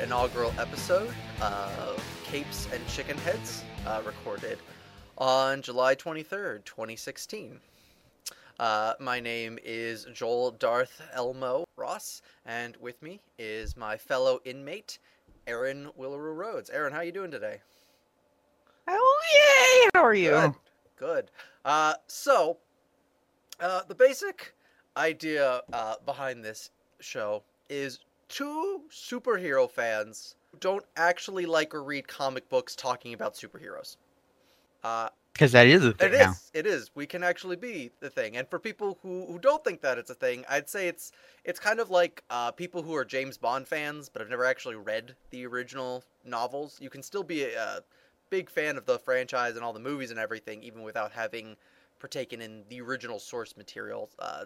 inaugural episode of Capes and Chicken Heads, uh, recorded on July 23rd, 2016. Uh, my name is Joel Darth Elmo Ross, and with me is my fellow inmate, Aaron Willaroo Rhodes. Aaron, how you doing today? Oh yay! How are you? Good. Good. Uh, so, uh, the basic idea uh, behind this show is two superhero fans who don't actually like or read comic books talking about superheroes. Uh, Because that is a thing it now. is. It is. We can actually be the thing. And for people who, who don't think that it's a thing, I'd say it's it's kind of like uh, people who are James Bond fans but have never actually read the original novels. You can still be a, a big fan of the franchise and all the movies and everything, even without having partaken in the original source material. Uh.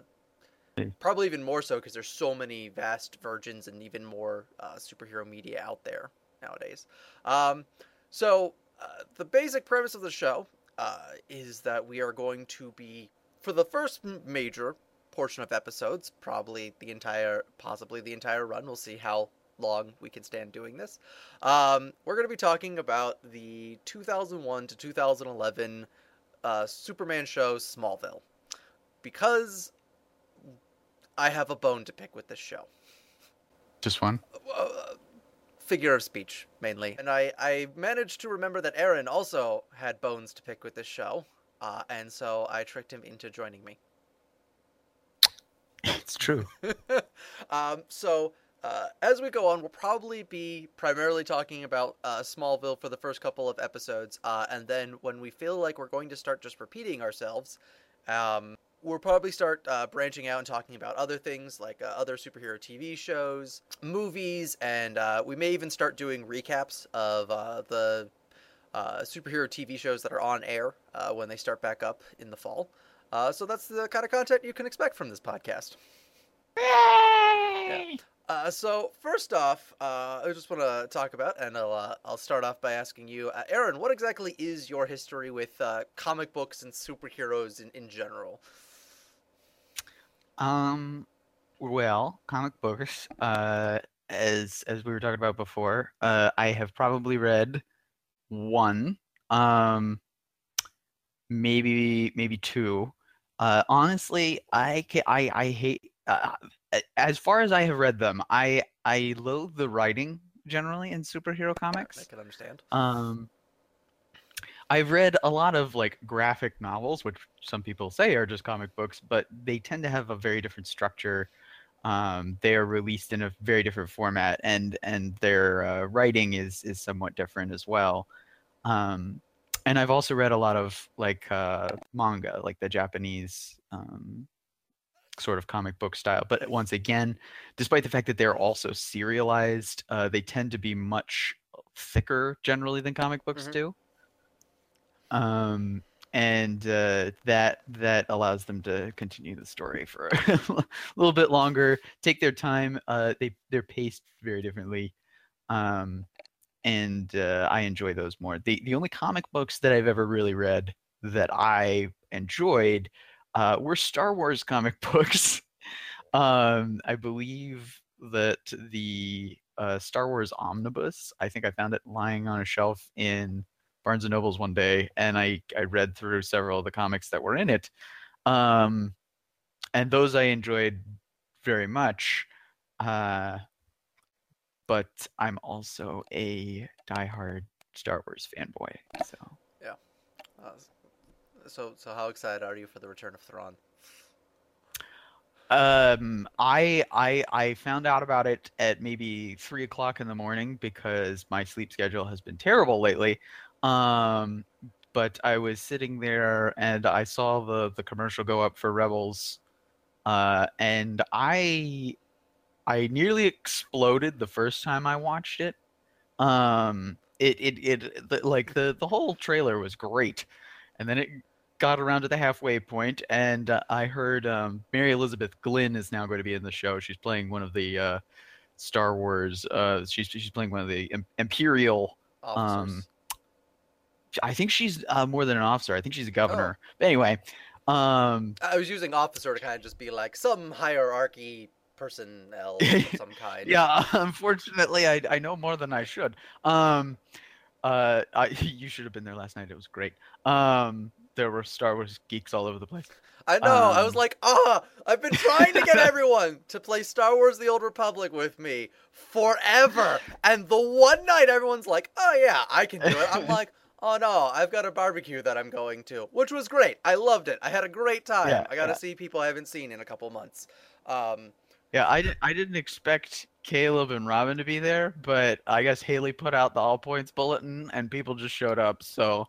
Probably even more so because there's so many vast virgins and even more uh, superhero media out there nowadays. Um, so uh, the basic premise of the show uh, is that we are going to be for the first major portion of episodes, probably the entire, possibly the entire run. We'll see how long we can stand doing this. Um, we're going to be talking about the 2001 to 2011 uh, Superman show Smallville because I have a bone to pick with this show Just one. uh, figure of speech mainly. And I, I managed to remember that Aaron also had bones to pick with this show, uh, and so I tricked him into joining me. It's true. um, so uh, as we go on, we'll probably be primarily talking about uh, Smallville for the first couple of episodes, uh, and then when we feel like we're going to start just repeating ourselves, um, we'll probably start uh, branching out and talking about other things like uh, other superhero TV shows, movies, and uh, we may even start doing recaps of uh, the uh, superhero TV shows that are on air uh, when they start back up in the fall. Uh, so that's the kind of content you can expect from this podcast. Uh, so first off, uh, I just want to talk about, and I'll uh, I'll start off by asking you, uh, Aaron, what exactly is your history with uh, comic books and superheroes in, in general? Um, well, comic books. Uh, as as we were talking about before, uh, I have probably read one. Um, maybe maybe two. Uh, honestly, I ca I I hate. Uh, as far as I have read them, I I loathe the writing generally in superhero comics. I can understand. Um, I've read a lot of like graphic novels, which some people say are just comic books, but they tend to have a very different structure. Um, they are released in a very different format, and and their uh, writing is is somewhat different as well. Um, and I've also read a lot of like uh, manga, like the Japanese um, sort of comic book style. But once again, despite the fact that they're also serialized, uh, they tend to be much thicker generally than comic books Mhm. do. Um, and uh, that that allows them to continue the story for a little bit longer, take their time. Uh, they they're paced very differently, um, and uh, I enjoy those more. The the only comic books that I've ever really read that I enjoyed uh, were Star Wars comic books. um, I believe that the uh, Star Wars omnibus. I think I found it lying on a shelf in Barnes and Nobles one day, and I I read through several of the comics that were in it, um, and those I enjoyed very much. Uh, but I'm also a diehard Star Wars fanboy, so. Uh, so so how excited are you for the return of Thrawn? Um, I I I found out about it at maybe three o'clock in the morning because my sleep schedule has been terrible lately. Um, but I was sitting there and I saw the the commercial go up for Rebels, uh, and I I nearly exploded the first time I watched it. Um, it it it the, like the the whole trailer was great, and then it got around to the halfway point, and uh, I heard um, Mary Elizabeth Glynn is now going to be in the show. She's playing one of the uh, Star Wars. Uh, she's she's playing one of the Imperial. Officers. Um, I think she's uh, more than an officer. I think she's a governor. But anyway, um, I was using officer to kind of just be like some hierarchy personnel of some kind. Yeah, unfortunately, I I know more than I should. Um, uh, I, you should have been there last night. It was great. Um, there were Star Wars geeks all over the place. I know. I was Um, like, ah, I've been trying to get everyone to play Star Wars: The Old Republic with me forever, and the one night everyone's like, oh yeah, I can do it. I'm like. Oh no, I've got a barbecue that I'm going to, which was great. I loved it. I had a great time. Yeah, I got to yeah. see people I haven't seen in a couple months. Um, Yeah, I didn't I didn't expect Caleb and Robin to be there, but I guess Haley put out the all points bulletin and people just showed up. So,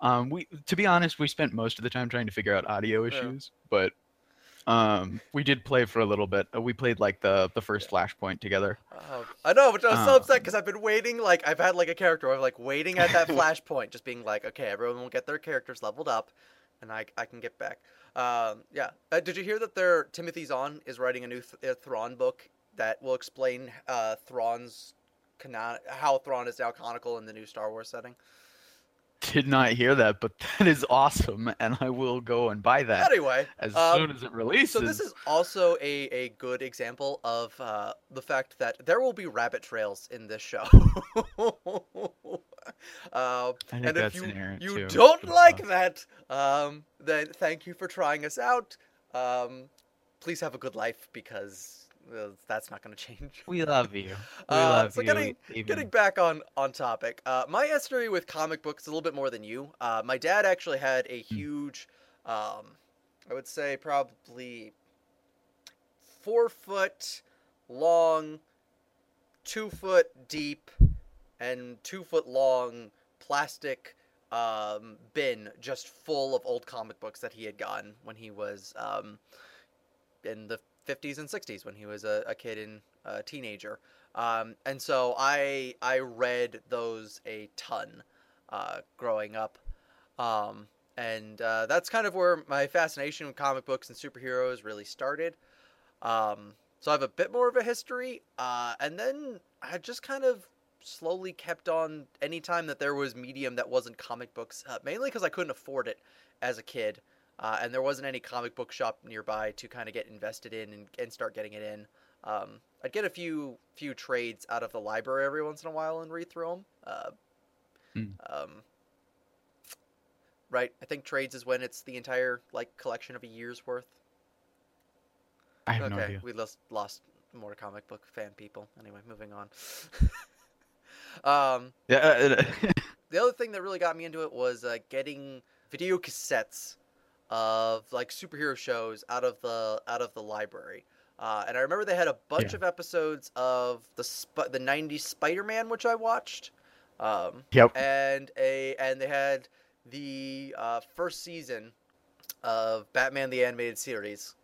um, we to be honest, we spent most of the time trying to figure out audio Yeah. issues, but um, we did play for a little bit. Uh, We played like the the first flashpoint together. Oh, I know, but I was so Um, upset because I've been waiting. Like I've had like a character, I'm like waiting at that flashpoint, just being like, okay, everyone will get their characters leveled up, and I I can get back. Um, yeah. Uh, did you hear that their Timothy Zahn is writing a new Th- uh, Thrawn book that will explain uh, Thrawn's canon, how Thrawn is now canonical in the new Star Wars setting? Did not hear that, but that is awesome, and I will go and buy that Anyway, as um, soon as it releases. So this is also a, a good example of uh, the fact that there will be rabbit trails in this show. uh, I think and if that's you you too, don't like that, um, then thank you for trying us out. Um, please have a good life because that's not going to change. We love you. We Uh, love so you. getting- even- Getting back on on topic, uh, my history with comic books is a little bit more than you. Uh, my dad actually had a Hmm. huge, um, I would say probably four foot long, two foot deep, and two foot long plastic um, bin just full of old comic books that he had gotten when he was um, in the 50s and 60s when he was a, a kid and a teenager. Um, and so I I read those a ton uh, growing up, um, and uh, that's kind of where my fascination with comic books and superheroes really started. Um, so I have a bit more of a history, uh, and then I just kind of slowly kept on anytime that there was medium that wasn't comic books, uh, mainly because I couldn't afford it as a kid. Uh, and there wasn't any comic book shop nearby to kind of get invested in and, and start getting it in. Um, I'd get a few few trades out of the library every once in a while and read through them. Uh, Hmm. um, right, I think trades is when it's the entire like collection of a year's worth. I have okay, no idea. we lost lost more comic book fan people. Anyway, moving on. um, Yeah. uh, uh, the other thing that really got me into it was uh, getting video cassettes of like superhero shows out of the out of the library. Uh, and I remember they had a bunch Yeah. of episodes of the Sp- the '90s Spider-Man, which I watched, um, yep. and a and they had the uh, first season of Batman the Animated Series.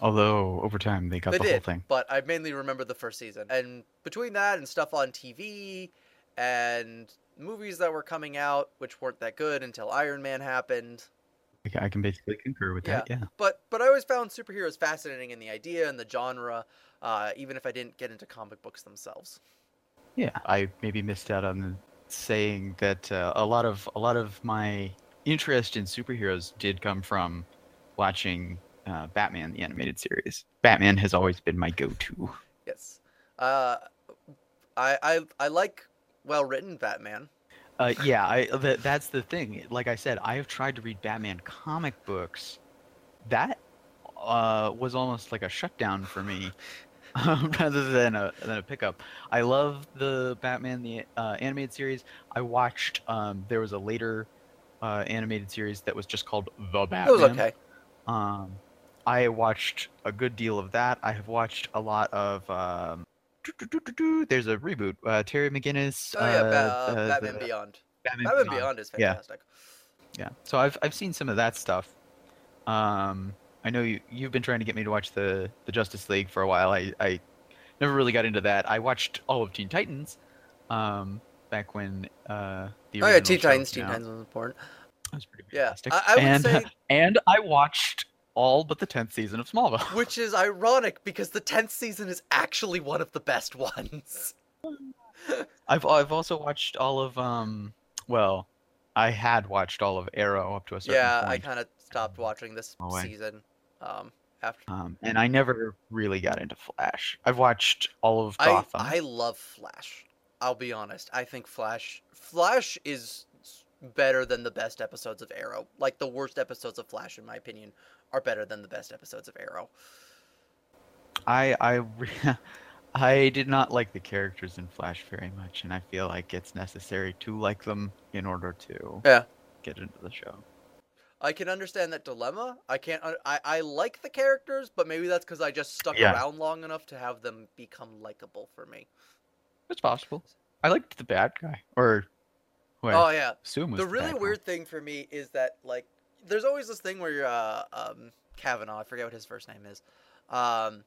Although over time they got They the did, whole thing. but I mainly remember the first season. And between that and stuff on TV and movies that were coming out, which weren't that good until Iron Man happened. I can basically concur with that. Yeah. But but I always found superheroes fascinating in the idea and the genre, uh, even if I didn't get into comic books themselves. Yeah. I maybe missed out on saying that uh, a lot of a lot of my interest in superheroes did come from watching uh, Batman the animated series. Batman has always been my go-to. Yes. Uh, I I I like well written Batman. Uh, yeah, I that, that's the thing. Like I said, I have tried to read Batman comic books. That uh, was almost like a shutdown for me, um, rather than a than a pickup. I love the Batman the uh, animated series. I watched. Um, there was a later uh, animated series that was just called The Batman. It was okay. Um, I watched a good deal of that. I have watched a lot of. There's a reboot. Uh, Terry McGinnis. Oh yeah, uh, uh, Batman the- Beyond. Batman, Batman Beyond. Beyond is fantastic. Yeah. yeah. So I've I've seen some of that stuff. Um, I know you you've been trying to get me to watch the the Justice League for a while. I I never really got into that. I watched all of Teen Titans, um, back when uh the Oh yeah, Teen Titans. Teen. Titans was important. That was pretty Yeah, fantastic. I, I would and say and I watched all but the tenth season of Smallville. Which is ironic because the 10th season is actually one of the best ones. I've I've also watched all of um well, I had watched all of Arrow up to a certain Yeah, I kind of stopped watching this Oh, season. Um, After Um, and I never really got into Flash. I've watched all of I Gotham. I love Flash. I'll be honest. I think Flash Flash is better than the best episodes of Arrow. Like the worst episodes of Flash, in my opinion, are better than the best episodes of Arrow. I I re- I did not like the characters in Flash very much, and I feel like it's necessary to like them in order to Yeah. get into the show. I can understand that dilemma. I can't. I I like the characters, but maybe that's because I just stuck Yeah. around long enough to have them become likable for me. It's possible. I liked the bad guy, or who I Oh yeah. assume was the the really bad guy. weird thing for me is that like there's always this thing where you're uh, um Cavanagh, I forget what his first name is. Um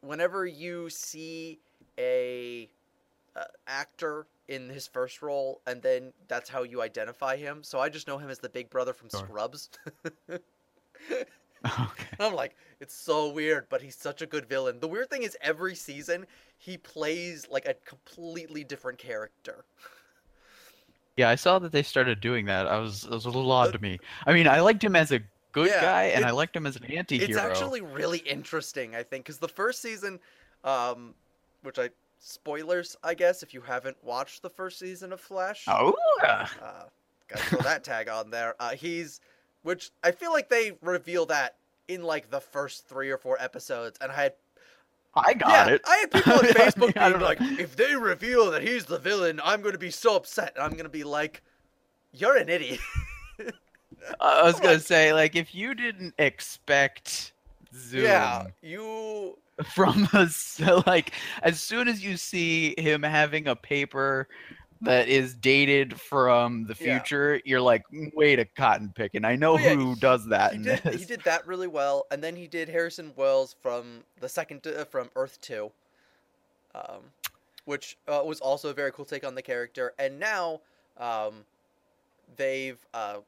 whenever you see a uh, actor in his first role and then that's how you identify him. So I just know him as the big brother from Sure. Scrubs. Okay. And I'm like, it's so weird, but he's such a good villain. The weird thing is every season he plays like a completely different character. Yeah, I saw that they started doing that. I was it was a little odd to me. I mean, I liked him as a good Yeah, guy, and I liked him as an anti-hero. It's actually really interesting, I think, because the first season, um, which I spoilers, I guess, if you haven't watched the first season of Flash, oh, uh, gotta throw that tag on there. Uh, he's, which I feel like they reveal that in like the first three or four episodes, and I had I got yeah, it. I had people on Facebook mean, I being like, if they reveal that he's the villain, I'm gonna be so upset, and I'm gonna be like, you're an idiot. I was gonna say, like, if you didn't expect Zoom yeah, you from us, like, as soon as you see him having a paper that is dated from the Yeah. future, you're like, wait a cotton picking. I know Well, yeah, who does that he in did this. he did that really well, and then he did Harrison Wells from the second uh, from Earth Two, um, which uh, was also a very cool take on the character. And now um, they've uh,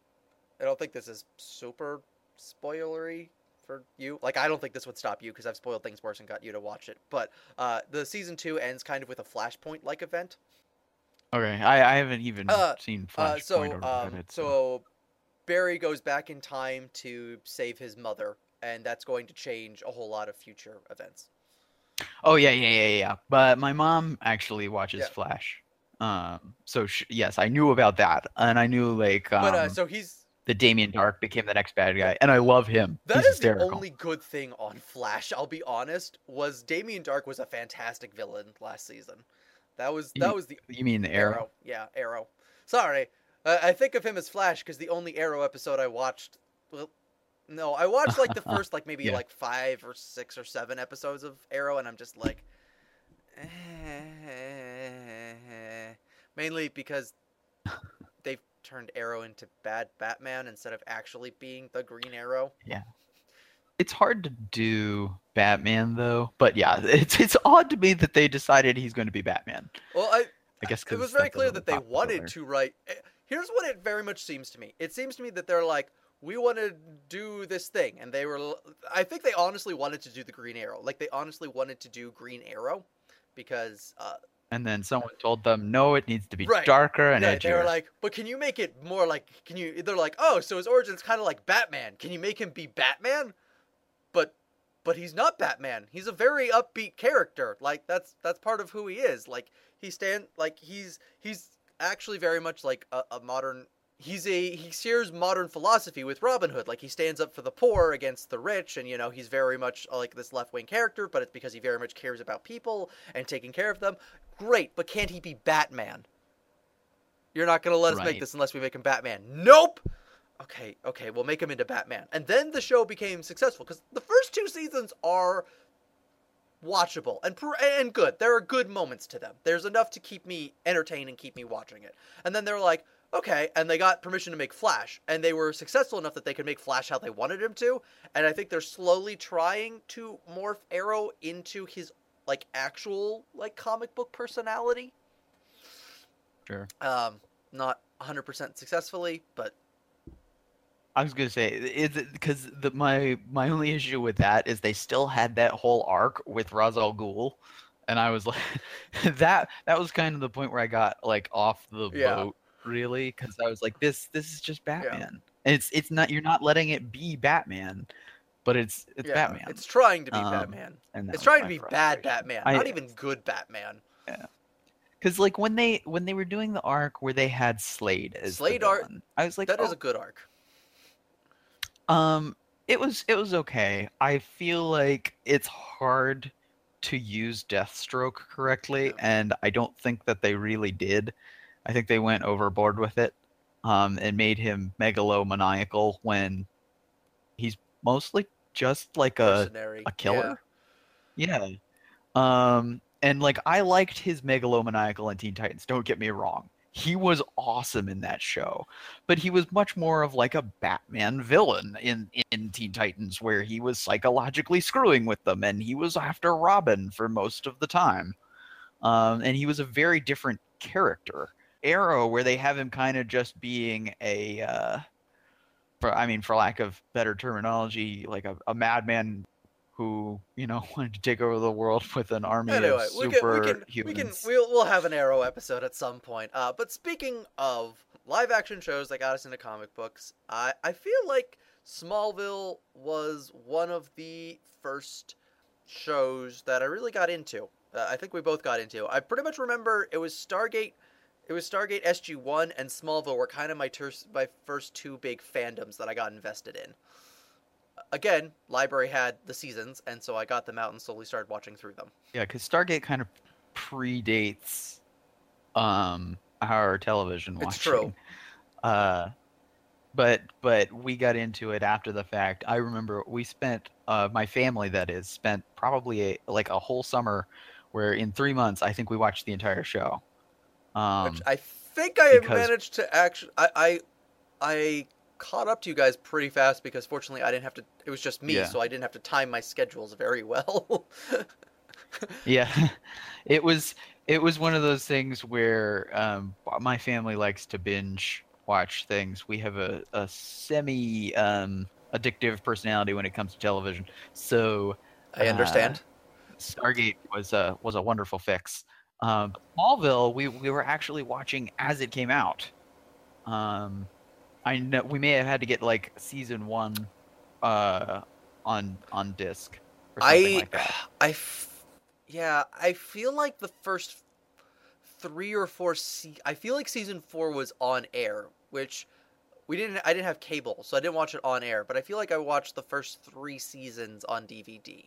I don't think this is super spoilery for you. Like I don't think this would stop you because I've spoiled things worse and got you to watch it. But uh, the season two ends kind of with a flashpoint like event. Okay, I, I haven't even Uh, seen Uh, so, or um, it. so Barry goes back in time to save his mother, and that's going to change a whole lot of future events. Oh yeah, yeah, yeah, yeah. But my mom actually watches Yeah. Flash. Um, so sh- yes, I knew about that, and I knew like um, But uh, so he's the Damien Darhk became the next bad guy, and I love him. that He's is hysterical. the only good thing on Flash. I'll be honest. Was Damien Darhk was a fantastic villain last season. That was that was the You mean the Arrow? Yeah, Arrow. Sorry, uh, I think of him as Flash because the only Arrow episode I watched. Well, no, I watched like the first like maybe Yeah. like five or six or seven episodes of Arrow, and I'm just like, mainly because they've turned Arrow into bad Batman instead of actually being the Green Arrow. It's hard to do Batman though, but yeah, it's it's odd to me that they decided he's going to be Batman. Well, I I guess it was very clear that they wanted to write. eh, Here's what it very much seems to me. It seems to me that they're like, we want to do this thing, and they were. I think they honestly wanted to do the Green Arrow. Like they honestly wanted to do Green Arrow, because uh, And then someone told them, no, it needs to be Right. darker and yeah, edgier. they were like, but can you make it more like? Can you? They're like, oh, so his origin's kind of like Batman. Can you make him be Batman? But, he's not Batman. He's a very upbeat character. Like that's that's part of who he is. Like he stand like he's he's actually very much like a, a modern. He's a he shares modern philosophy with Robin Hood. Like he stands up for the poor against the rich, and you know he's very much uh, like this left wing character. But it's because he very much cares about people and taking care of them. Great, but can't he be Batman? You're not gonna let us make this unless we make him Batman. Nope. Okay, okay, we'll make him into Batman. And then the show became successful because the first two seasons are watchable and pr- and good. There are good moments to them. There's enough to keep me entertained and keep me watching it. And then they're like, okay, and they got permission to make Flash, and they were successful enough that they could make Flash how they wanted him to. And I think they're slowly trying to morph Arrow into his like actual like comic book personality. Sure. Um, not 100% successfully, but I was gonna say is it because the my my only issue with that is they still had that whole arc with Ra's al Ghul, and I was like, that that was kind of the point where I got like off the Yeah. boat really because I was like this this is just Batman. And it's it's not you're not letting it be Batman, but it's it's Yeah, Batman. It's trying to be Um, Batman. and It's trying to be bad. Batman, I- not even good Batman. Yeah. Because like when they when they were doing the arc where they had Slade as Slade arc- I was like, That is oh, a good arc. Um, it was it was okay. I feel like it's hard to use Deathstroke correctly, Yeah. and I don't think that they really did. I think they went overboard with it, um, and made him megalomaniacal when he's mostly just like a a killer. Yeah. Um, and like I liked his megalomaniacal in Teen Titans. Don't get me wrong. He was awesome in that show, but he was much more of like a Batman villain in in Teen Titans, where he was psychologically screwing with them, and he was after Robin for most of the time. Um, and he was a very different character. Arrow, where they have him kind of just being a, uh, for I mean, for lack of better terminology, like a, a madman who you know wanted to take over the world with an army Anyway, of we super can, we can, we can we'll, we'll have an Arrow episode at some point. Uh, but speaking of live action shows that got us into comic books, I, I feel like Smallville was one of the first shows that I really got into. Uh, I think we both got into. I pretty much remember it was Stargate. It was Stargate SG One and Smallville were kind of my ter- my first two big fandoms that I got invested in. Again, library had the seasons, and so I got them out and slowly started watching through them. Yeah, because Stargate kind of predates um our television watching. It's true. Uh, but but we got into it after the fact. I remember we spent uh my family that is spent probably a, like a whole summer where in three months I think we watched the entire show. Um, which I think I have managed to actually. I, I I caught up to you guys pretty fast because fortunately I didn't have to. It was just me, Yeah. so I didn't have to time my schedules very well. Yeah, it was it was one of those things where um, my family likes to binge watch things. We have a, a semi um, addictive personality when it comes to television, so I understand. Stargate was a was a wonderful fix. Um, Smallville, we we were actually watching as it came out. Um, I know we may have had to get like season one uh, on on disc or something I like that. I f- yeah, I feel like the first three or four se- I feel like season four was on air, which we didn't. I didn't have cable, so I didn't watch it on air. But I feel like I watched the first three seasons on DVD.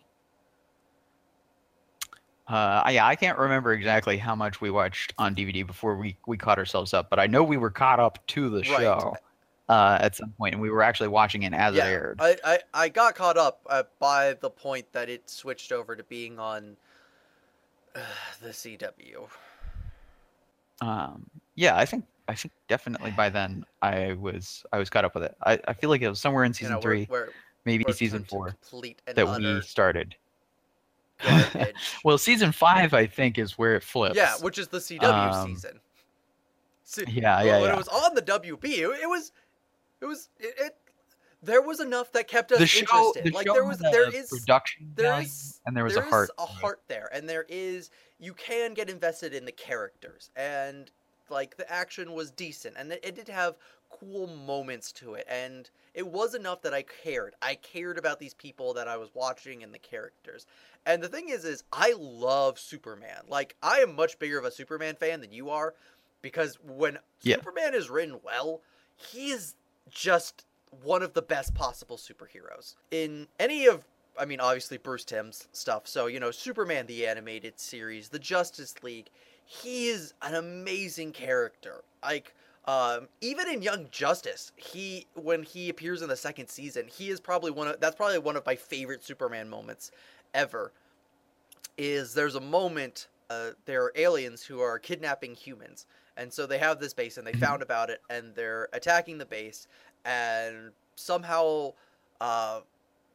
Uh, yeah, I can't remember exactly how much we watched on DVD before we, we caught ourselves up, but I know we were caught up to the Right. show uh, at some point, and we were actually watching it as yeah, it aired. I, I, I got caught up uh, by the point that it switched over to being on uh, the CW. Um, yeah, I think I think definitely by then I was I was caught up with it. I, I feel like it was somewhere in You season know, three, we're, we're, maybe we're season four that utter we started. well, season five I think is where it flips. yeah, which is the CW Um, season. See, yeah, yeah, when yeah. it was on the WB, it, it was, it was, it, it. There was enough that kept us the show, interested. the like show there was, there is, production there and there was there a heart. a heart there, and there is you can get invested in the characters, and like the action was decent, and it, it did have cool moments to it, and it was enough that I cared. I cared about these people that I was watching and the characters. And the thing is, is I love Superman. Like I am much bigger of a Superman fan than you are, because when Yeah. Superman is written well, he is just one of the best possible superheroes in any of I mean obviously Bruce Timm's stuff. So, you know, Superman the animated series, the Justice League, he is an amazing character. Like um, even in Young Justice, he when he appears in the second season, he is probably one of that's probably one of my favorite Superman moments ever. Is there's a moment uh, there are aliens who are kidnapping humans, and so they have this base and they found about it and they're attacking the base, and somehow uh,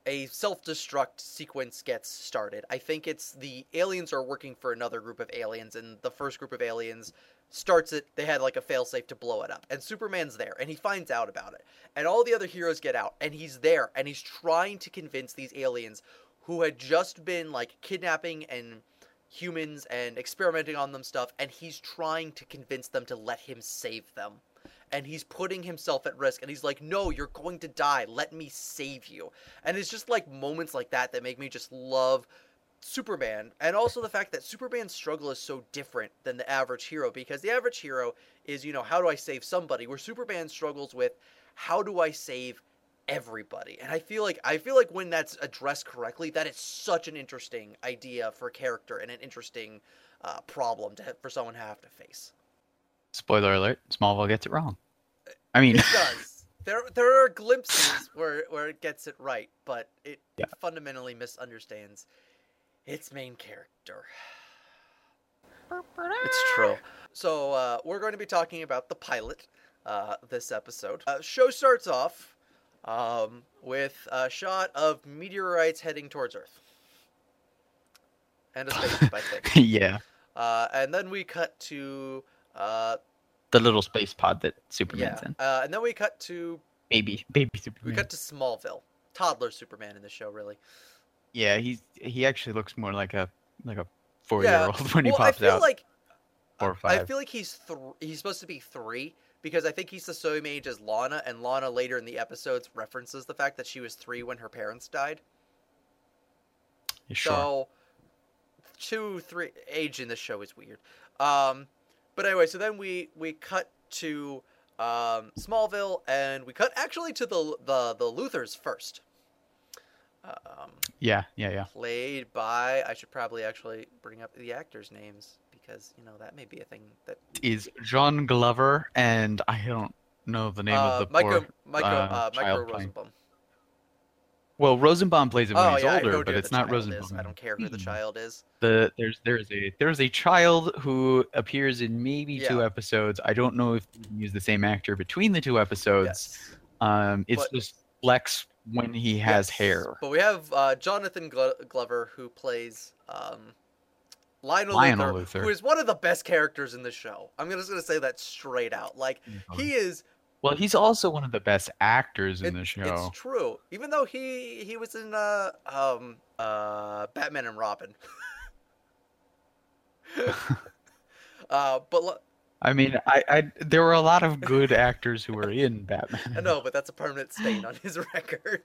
a self-destruct sequence gets started. I think it's the aliens are working for another group of aliens, and the first group of aliens starts it. They had like a failsafe to blow it up, and Superman's there, and he finds out about it, and all the other heroes get out, and he's there, and he's trying to convince these aliens who had just been like kidnapping and humans and experimenting on them stuff, and he's trying to convince them to let him save them. and he's putting himself at risk and he's like no you're going to die let me save you and it's just like moments like that that make me just love Superman, and also the fact that Superman's struggle is so different than the average hero because the average hero is, you know, how do I save somebody? Where Superman struggles with how do I save everybody? And I feel like I feel like when that's addressed correctly, that is such an interesting idea for a character and an interesting uh, problem to for someone to have to face. Spoiler alert: Smallville gets it wrong. I mean, it does. There, there are glimpses where, where it gets it right, but it, Yeah. it fundamentally misunderstands its main character. It's true. So uh, we're going to be talking about the pilot uh, this episode. Uh, show starts off um, with a shot of meteorites heading towards Earth and a spaceship, I think. yeah, Uh, and then we cut to uh, the little space pod that Superman's yeah, in. uh, and then we cut to Baby, baby Superman. we cut to Smallville. Toddler Superman in the show, really. Yeah, he's he actually looks more like a like a four year old when he well, I pops feel out. like Four or I feel like he's th- he's supposed to be three because I think he's the same age as Lana, and Lana later in the episodes references the fact that she was three when her parents died. sure. So two, three age in the show is weird. Um, but anyway, so then we we cut to um, Smallville, and we cut actually to the the the Luthors first. Um, yeah, yeah, yeah. played by I should probably actually bring up the actors' names because you know that may be a thing that Is John Glover and I don't know the name uh, of the Micro poor. Micro uh, uh, Micro. Rosenbaum. Well, Rosenbaum plays it when Oh he's yeah, older, but it's not Rosenbaum. Is. I don't care who the Hmm. child is. The there's there's a there's a child who appears in maybe two episodes. I don't know if you use the same actor between the two episodes. Yes. Um, it's But- just Lex when he has Yes. hair. But we have uh, Jonathan Glo- Glover who plays um, Lionel, Lionel Luthor, Luthor. who is one of the best characters in the show. I'm just gonna say that straight out. Like he is. Well, he's also one of the best actors in it- the show. It's true. Even though he he was in uh um uh Batman and Robin. uh, but lo- I mean, I, I there were a lot of good actors who were in Batman. I know, but that's a permanent stain on his record.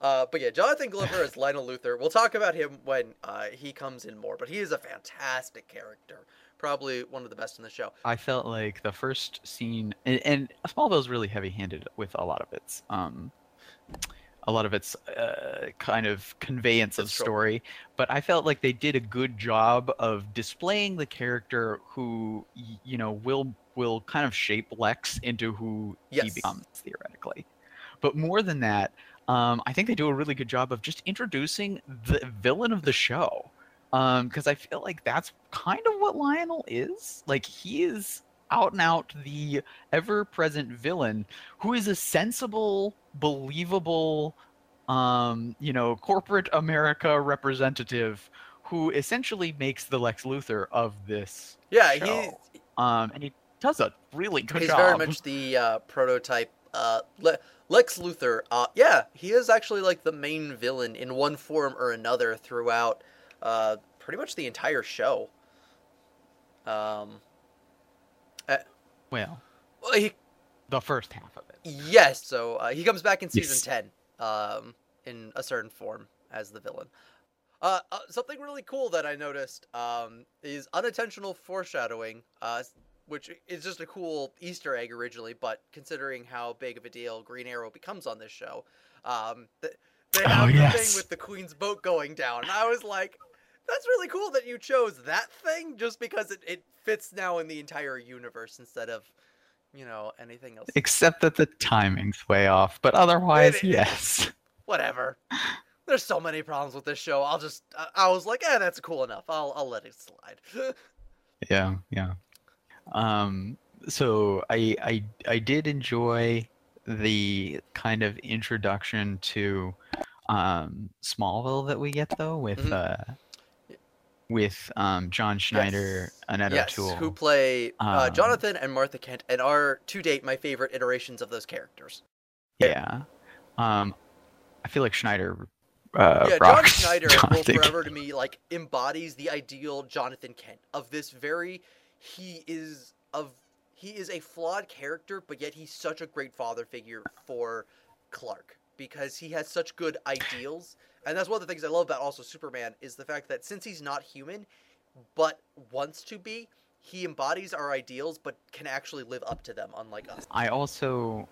Uh, but yeah, Jonathan Glover as Lionel Luthor. We'll talk about him when uh, he comes in more. But he is a fantastic character, probably one of the best in the show. I felt like the first scene, and, and Smallville's really heavy-handed with a lot of its, um, a lot of its uh, kind of conveyance of It's true. story. But I felt like they did a good job of displaying the character who, you know, will will kind of shape Lex into who he becomes theoretically. But more than that, um, I think they do a really good job of just introducing the villain of the show because I feel like that's kind of what Lionel is. Like he is out and out the ever-present villain who is a sensible, believable, um, you know, corporate America representative who essentially makes the Lex Luthor of this Yeah, show. he Um, and he does a really good he's job. He's very much the uh, prototype. Uh, Le- Lex Luthor. Uh, yeah, he is actually like the main villain in one form or another throughout uh, pretty much the entire show. Um, well, well, he the first half of it. Yes. So uh, he comes back in season Yes. ten, um, in a certain form as the villain. Uh, uh, something really cool that I noticed um, is unintentional foreshadowing, uh, which is just a cool Easter egg originally, but considering how big of a deal Green Arrow becomes on this show, um, th- they Oh, the yes. thing with the Queen's boat going down, and I was like, "That's really cool that you chose that thing just because it, it fits now in the entire universe instead of, you know, anything else." Except that the timing's way off, but otherwise, It- it- yes. whatever. There's so many problems with this show. I'll just I, I was like, eh, that's cool enough. I'll I'll let it slide. Yeah, yeah. Um, so I I I did enjoy the kind of introduction to um Smallville that we get though with Mhm. uh with um John Schneider, Yes. Annette yes, O'Toole. who play uh, Um, Jonathan and Martha Kent, and are to date my favorite iterations of those characters. Yeah. Um, I feel like Schneider. Uh, yeah, John Schneider will forever to me like embodies the ideal Jonathan Kent of this very. He is of he is a flawed character, but yet he's such a great father figure for Clark because he has such good ideals. And that's one of the things I love about also Superman is the fact that since he's not human, but wants to be, he embodies our ideals, but can actually live up to them, unlike us. I also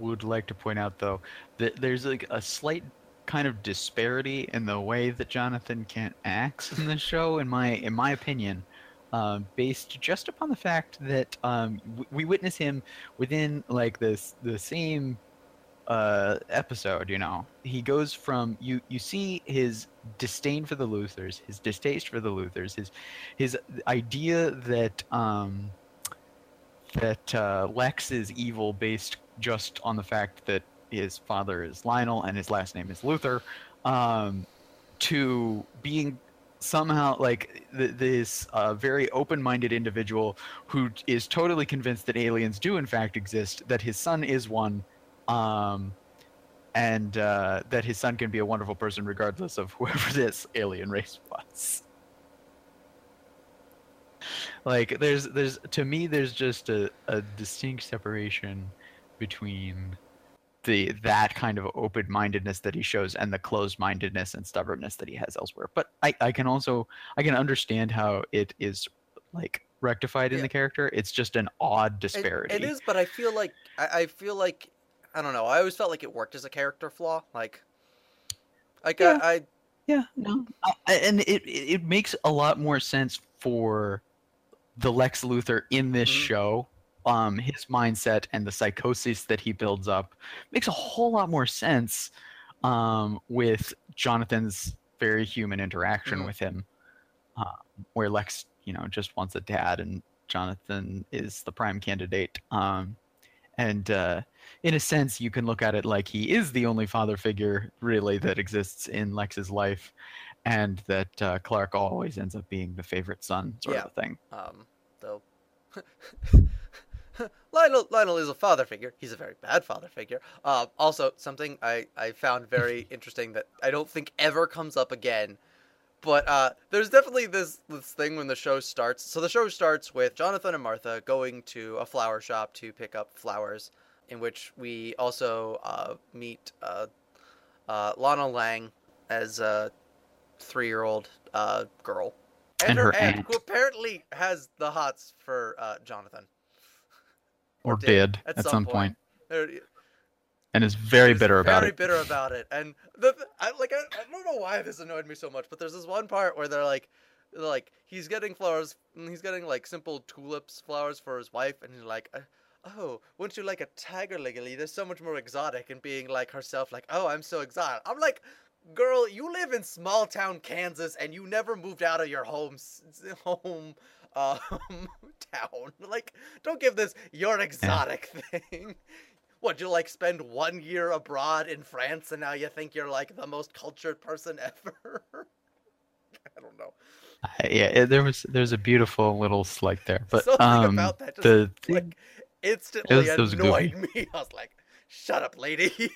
would like to point out, though, that there's like a slight kind of disparity in the way that Jonathan Kent acts in the show, in my in my opinion, uh, based just upon the fact that um, w- we witness him within like this the same uh, episode. You know, he goes from you you see his disdain for the Luthors, his distaste for the Luthors, his his idea that um, that uh, Lex is evil based just on the fact that his father is Lionel and his last name is Luthor. um, to being somehow like th- this uh, very open-minded individual who is totally convinced that aliens do in fact exist, that his son is one, um, and uh, that his son can be a wonderful person regardless of whoever this alien race was. Like there's there's to me there's just a, a distinct separation between the that kind of open mindedness that he shows and the closed mindedness and stubbornness that he has elsewhere. But I, I can also I can understand how it is like rectified in Yeah. the character. It's just an odd It- disparity. it is, but I feel like I, I feel like I don't know. I always felt like it worked as a character flaw. Like, like Yeah. I, I Yeah, no, I, and it it it makes a lot more sense for the Lex Luthor in this Mhm. show. Um, his mindset and the psychosis that he builds up makes a whole lot more sense. Um, with Jonathan's very human interaction Mhm. with him, uh, where Lex, you know, just wants a dad, and Jonathan is the prime candidate. Um, and uh, in a sense, you can look at it like he is the only father figure really that exists in Lex's life, and that uh, Clark always ends up being the favorite son, sort Yeah. of a thing. um, though. Lionel, Lionel is a father figure. He's a very bad father figure. Uh, also, something I, I found very interesting that I don't think ever comes up again. But uh, there's definitely this this thing when the show starts. So the show starts with Jonathan and Martha going to a flower shop to pick up flowers, in which we also uh, meet uh, uh, Lana Lang as a three-year-old uh, girl, And her aunt, aunt. who apparently has the hots for uh, Jonathan. Or, did, did, at at, some some point. point, and is very bitter about very it. bitter about it, and the I like I, I don't know why this annoyed me so much, but there's this one part where they're like, like he's getting flowers, and he's getting like simple tulips flowers for his wife, and he's like, uh, oh, wouldn't you like a tiger lily? There's so much more exotic, and being like herself, like, oh, I'm so exotic. I'm like. Girl, you live in small town Kansas and you never moved out of your home home um, town. Like, don't give this your exotic thing. What, you like spend one year abroad in France and now you think you're like the most cultured person ever? I don't know. I- yeah, it, there was there's a beautiful little slight there, but Something um, about that just the thing, like instantly was- it was annoyed me. I was like, shut up, lady.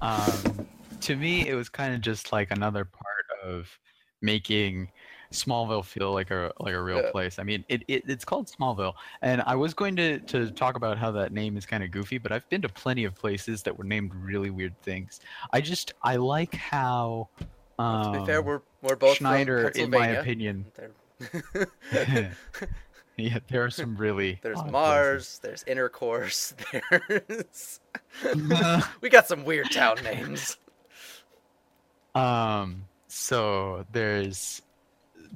um, to me, it was kind of just like another part of making Smallville feel like a like a real Yeah. place. I mean, it, it it's called Smallville, and I was going to to talk about how that name is kind of goofy, but I've been to plenty of places that were named really weird things. I just I like how. Um, to be fair, we're we're both from Schneider, in my opinion, There- yeah, there are some really There's Mars, there's Intercourse, there's we got some weird town names. Um, so there's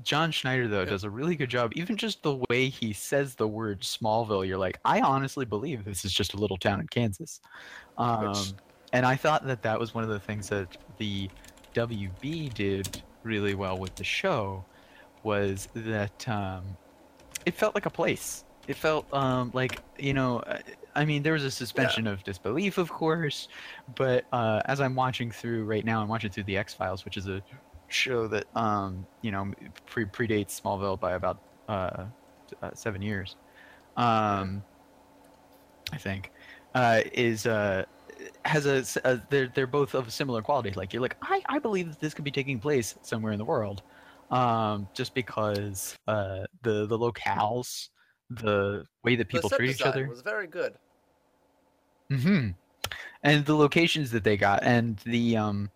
John Schneider though Yeah. does a really good job. Even just the way he says the word Smallville, you're like, I honestly believe this is just a little town in Kansas. Um, and I thought that that was one of the things that the WB did really well with the show was that um, it felt like a place. It felt um, like you know, uh, I mean, there was a suspension of disbelief, of course, but uh, as I'm watching through right now, I'm watching through the X Files, which is a show that um, you know pre- predates Smallville by about uh, uh, seven years, um, I think, uh, is uh, has a, they're they're both of a similar quality. Like you're like I I believe that this could be taking place somewhere in the world. um, just because uh, the the locales, the way that people treat each other, was very good. Hmm and the locations that they got, and the um,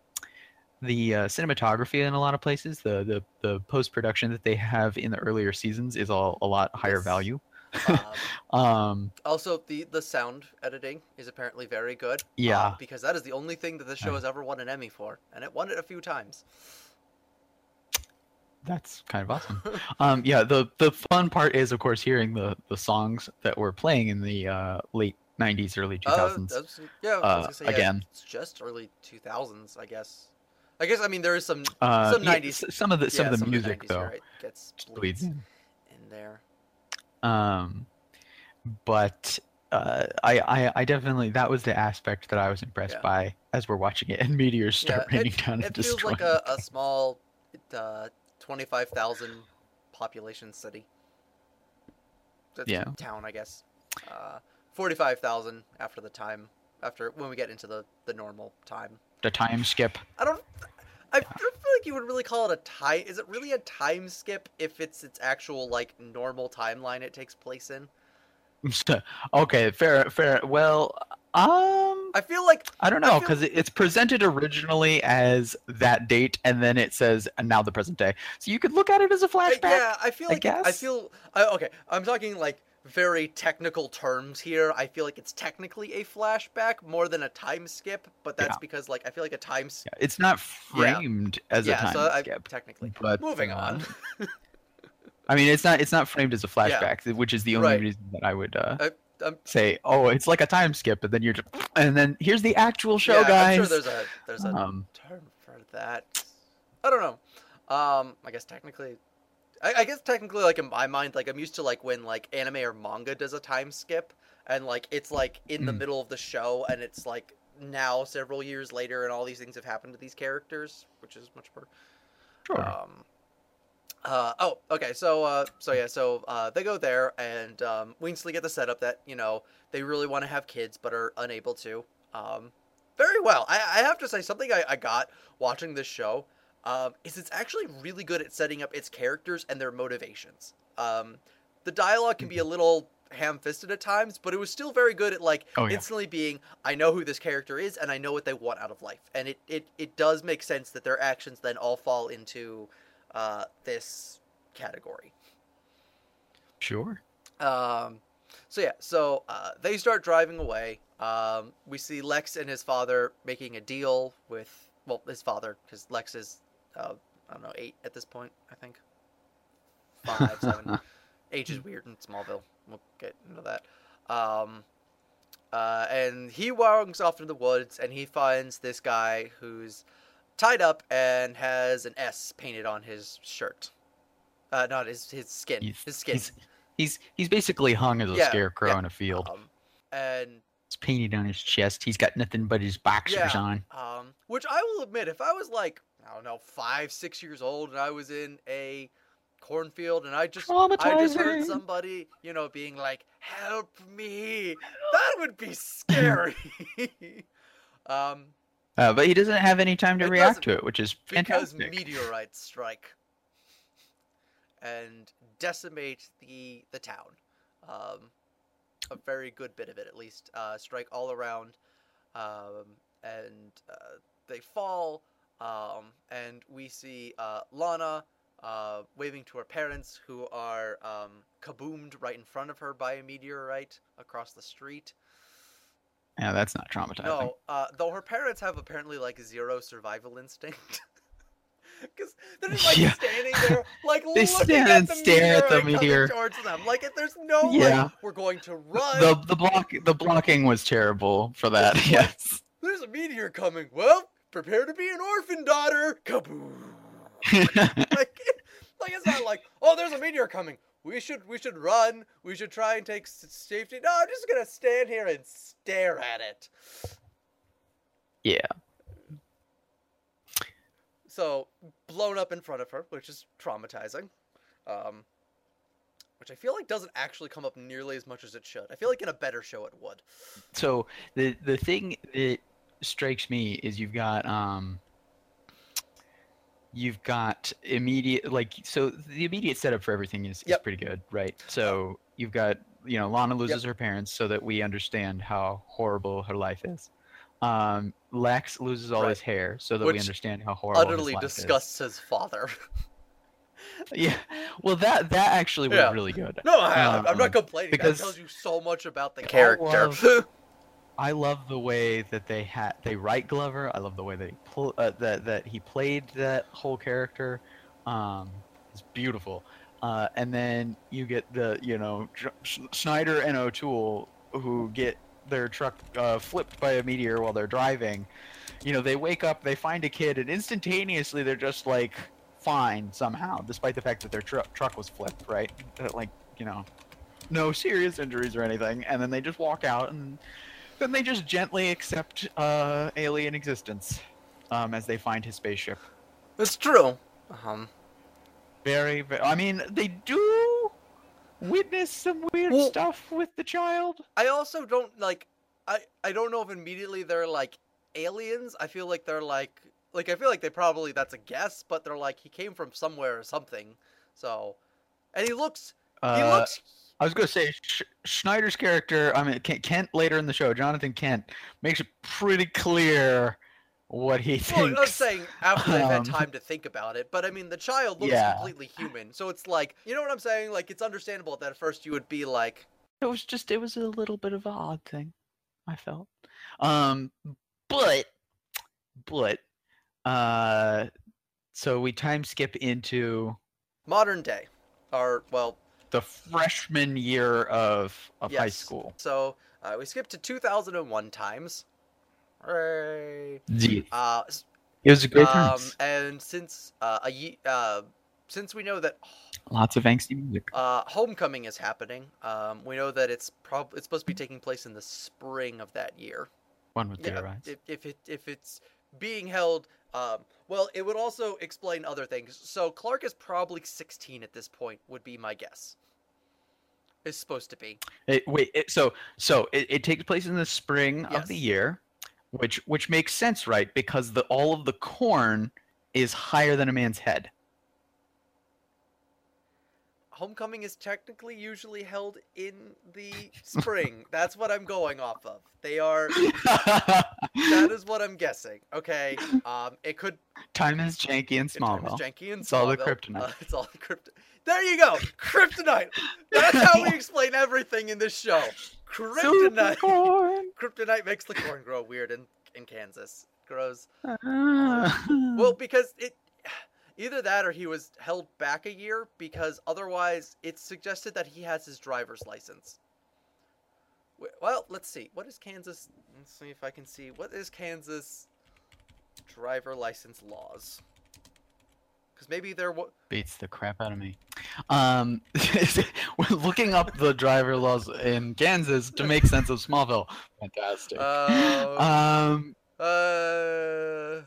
the uh, cinematography in a lot of places, the the the post production that they have in the earlier seasons is all a lot higher Yes. value. Um, Um, also, the the sound editing is apparently very good. uh, Yeah. because that is the only thing that this show Uh. has ever won an Emmy for, and it won it a few times. that's kind of awesome. Um, yeah, the the fun part is, of course, hearing the the songs that were playing in the uh, late '90s, early 2000s. Uh, yeah, I was uh, gonna say, yeah, again. it's just early 2000s, I guess. I guess I mean there is some Uh, some yeah, 90s s- some of the some yeah, of the some music 90s, though right, gets bleeds in. there. Um, but uh, I, I I definitely that was the aspect that I was impressed Yeah. by as we're watching it, and meteors start Yeah, raining down and It feels like a, a small, uh, twenty-five thousand population city. That's Yeah. Town, I guess. Uh, forty-five thousand after the time. After when we get into the the normal time. the time skip. I don't. I don't feel like you would really call it a time. Is it really a time skip if it's its actual like normal timeline it takes place in? okay, fair, fair. Well, um, I feel like I don't I know feel- because it's presented originally as that date, and then it says and now the present day. So you could look at it as a flashback. yeah, I feel I like it- I feel I, okay. I'm talking like very technical terms here. I feel like it's technically a flashback more than a time skip, but that's Yeah. because like I feel like a time s- Yeah, It's not Yeah. framed as yeah, a time so I, technically. But Moving uh, on. I mean, it's not it's not framed as a flashback, which is the only Right. reason that I would uh, I- I'm- say, oh, it's like a time skip, but then you're just, and then here's the actual show, yeah, guys. I'm sure there's a there's a um, term for that. I don't know. Um, I guess technically, I, I guess technically, like in my mind, like I'm used to like when like anime or manga does a time skip, and like it's like in the Mm. middle of the show, and it's like now several years later, and all these things have happened to these characters, which is much more. sure. Um, uh, oh, okay. So, uh, so yeah, so uh, they go there, and um, Weasley get the setup that you know they really want to have kids but are unable to. Um, very well. I, I have to say something I, I got watching this show um, is it's actually really good at setting up its characters and their motivations. Um, the dialogue can be a little ham-fisted at times, but it was still very good at like Oh, yeah. instantly being I know who this character is and I know what they want out of life, and it it, it does make sense that their actions then all fall into uh, this category. sure. Um, so yeah, so uh, they start driving away. Um, we see Lex and his father making a deal with well, his father because Lex is uh, I don't know eight at this point. I think five, seven. Age is weird in Smallville. We'll get into that. Um, uh, and he walks off into the woods and he finds this guy who's tied up and has an S painted on his shirt. Uh, not his his skin. He's- his skin. He's he's he's basically hung as a Yeah, scarecrow yeah. in a field. Um, and It's painted on his chest. He's got nothing but his boxers Yeah. on. um, which I will admit, if I was like I don't know five, six years old, and I was in a cornfield, and I just I just heard somebody, you know, being like, "Help me," that would be scary. um, Uh, but he doesn't have any time to react to it, which is fantastic. because fantastic. meteorites strike and decimate the the town. Um, a very good bit of it, at least, uh, strike all around, um, and uh, they fall. Um, and we see uh, Lana uh, waving to her parents, who are um, kaboomed right in front of her by a meteorite across the street. Yeah, that's not traumatizing. No, uh, though her parents have apparently like zero survival instinct. Because they're just like Yeah. standing there, like They looking stand at and the stare at the meteor. towards them. Like if there's no Yeah. like we're going to run. the the block the blocking was terrible for that. Yes. There's a meteor coming. Well, prepare to be an orphan daughter. Kaboom! like, like it's not like oh, there's a meteor coming. We should we should run. We should try and take safety. No, I'm just gonna stand here and stare at it. yeah. So blown up in front of her, which is traumatizing. Um, which I feel like doesn't actually come up nearly as much as it should. I feel like in a better show it would. So the the thing that strikes me is you've got um you've got immediate like so the immediate setup for everything is, is pretty good, right? So you've got you know Lana loses her parents so that we understand how horrible her life is. Um, Lex loses all Right. his hair so that we understand how horrible Utterly his life is. disgusts his father. Yeah, well that that actually was Yeah. really good. no, I, I'm Um, not complaining. because that tells you so much about the character. I love the way that they had they write Glover. I love the way that he pl- uh, that that he played that whole character. Um, it's beautiful. Uh, and then you get the you know Sch- Schneider and O'Toole who get their truck uh, flipped by a meteor while they're driving. You know they wake up, they find a kid, and instantaneously they're just like fine somehow, despite the fact that their tru- truck was flipped. Right? Like you know, no serious injuries or anything, and then they just walk out and then they just gently accept uh, alien existence um, as they find his spaceship. it's true. Um, Very, very. I mean, they do witness some weird Well- stuff with the child. I also don't like. I I don't know if immediately they're like aliens. I feel like they're like like I feel like they probably that's a guess, but they're like he came from somewhere or something. So, and he looks he Uh, looks I was going to say Sch- Schneider's character. I mean, Kent, Kent later in the show, Jonathan Kent makes it pretty clear what he Well, thinks. I'm saying after they've had um, time to think about it, but I mean the child looks Yeah. completely human, so it's like you know what I'm saying. Like it's understandable that at first you would be like, It was just it was a little bit of an odd thing, I felt. Um, but but uh, so we time skip into modern day, or well, the freshman year of of high Yes. school. so uh, we skipped to 2001 times. Hooray! Yeah. Uh, It was a great um, time. and since uh, a ye- uh, since we know that Lots of angsty music. uh, homecoming is happening, um, we know that it's prob it's supposed to be taking place in the spring of that year. One would Yeah, theorize. if, if it if it's being held, um, well, it would also explain other things. So Clark is probably 16 at this point, would be my guess. Is supposed to be. It- wait, it, so so it, it takes place in the spring of the year, which which makes sense, right? Because the all of the corn is higher than a man's head. Homecoming is technically usually held in the spring. That's what I'm going off of. They are. That is what I'm guessing. Okay. Um, it could. Time is janky in it- time is janky and small. It's all the kryptonite. Uh, it's all the kryptonite. There you go. Kryptonite. That's how we explain everything in this show. Kryptonite. Kryptonite makes the corn grow weird in in Kansas. Grows Ah. well because it either that or he was held back a year because otherwise it's suggested that he has his driver's license. Well, let's see. What is Kansas? Let's see if I can see. What is Kansas driver license laws? Because maybe there was. beats the crap out of me. Um, we're looking up the driver laws in Kansas to make sense of Smallville. Fantastic. Uh, um, uh,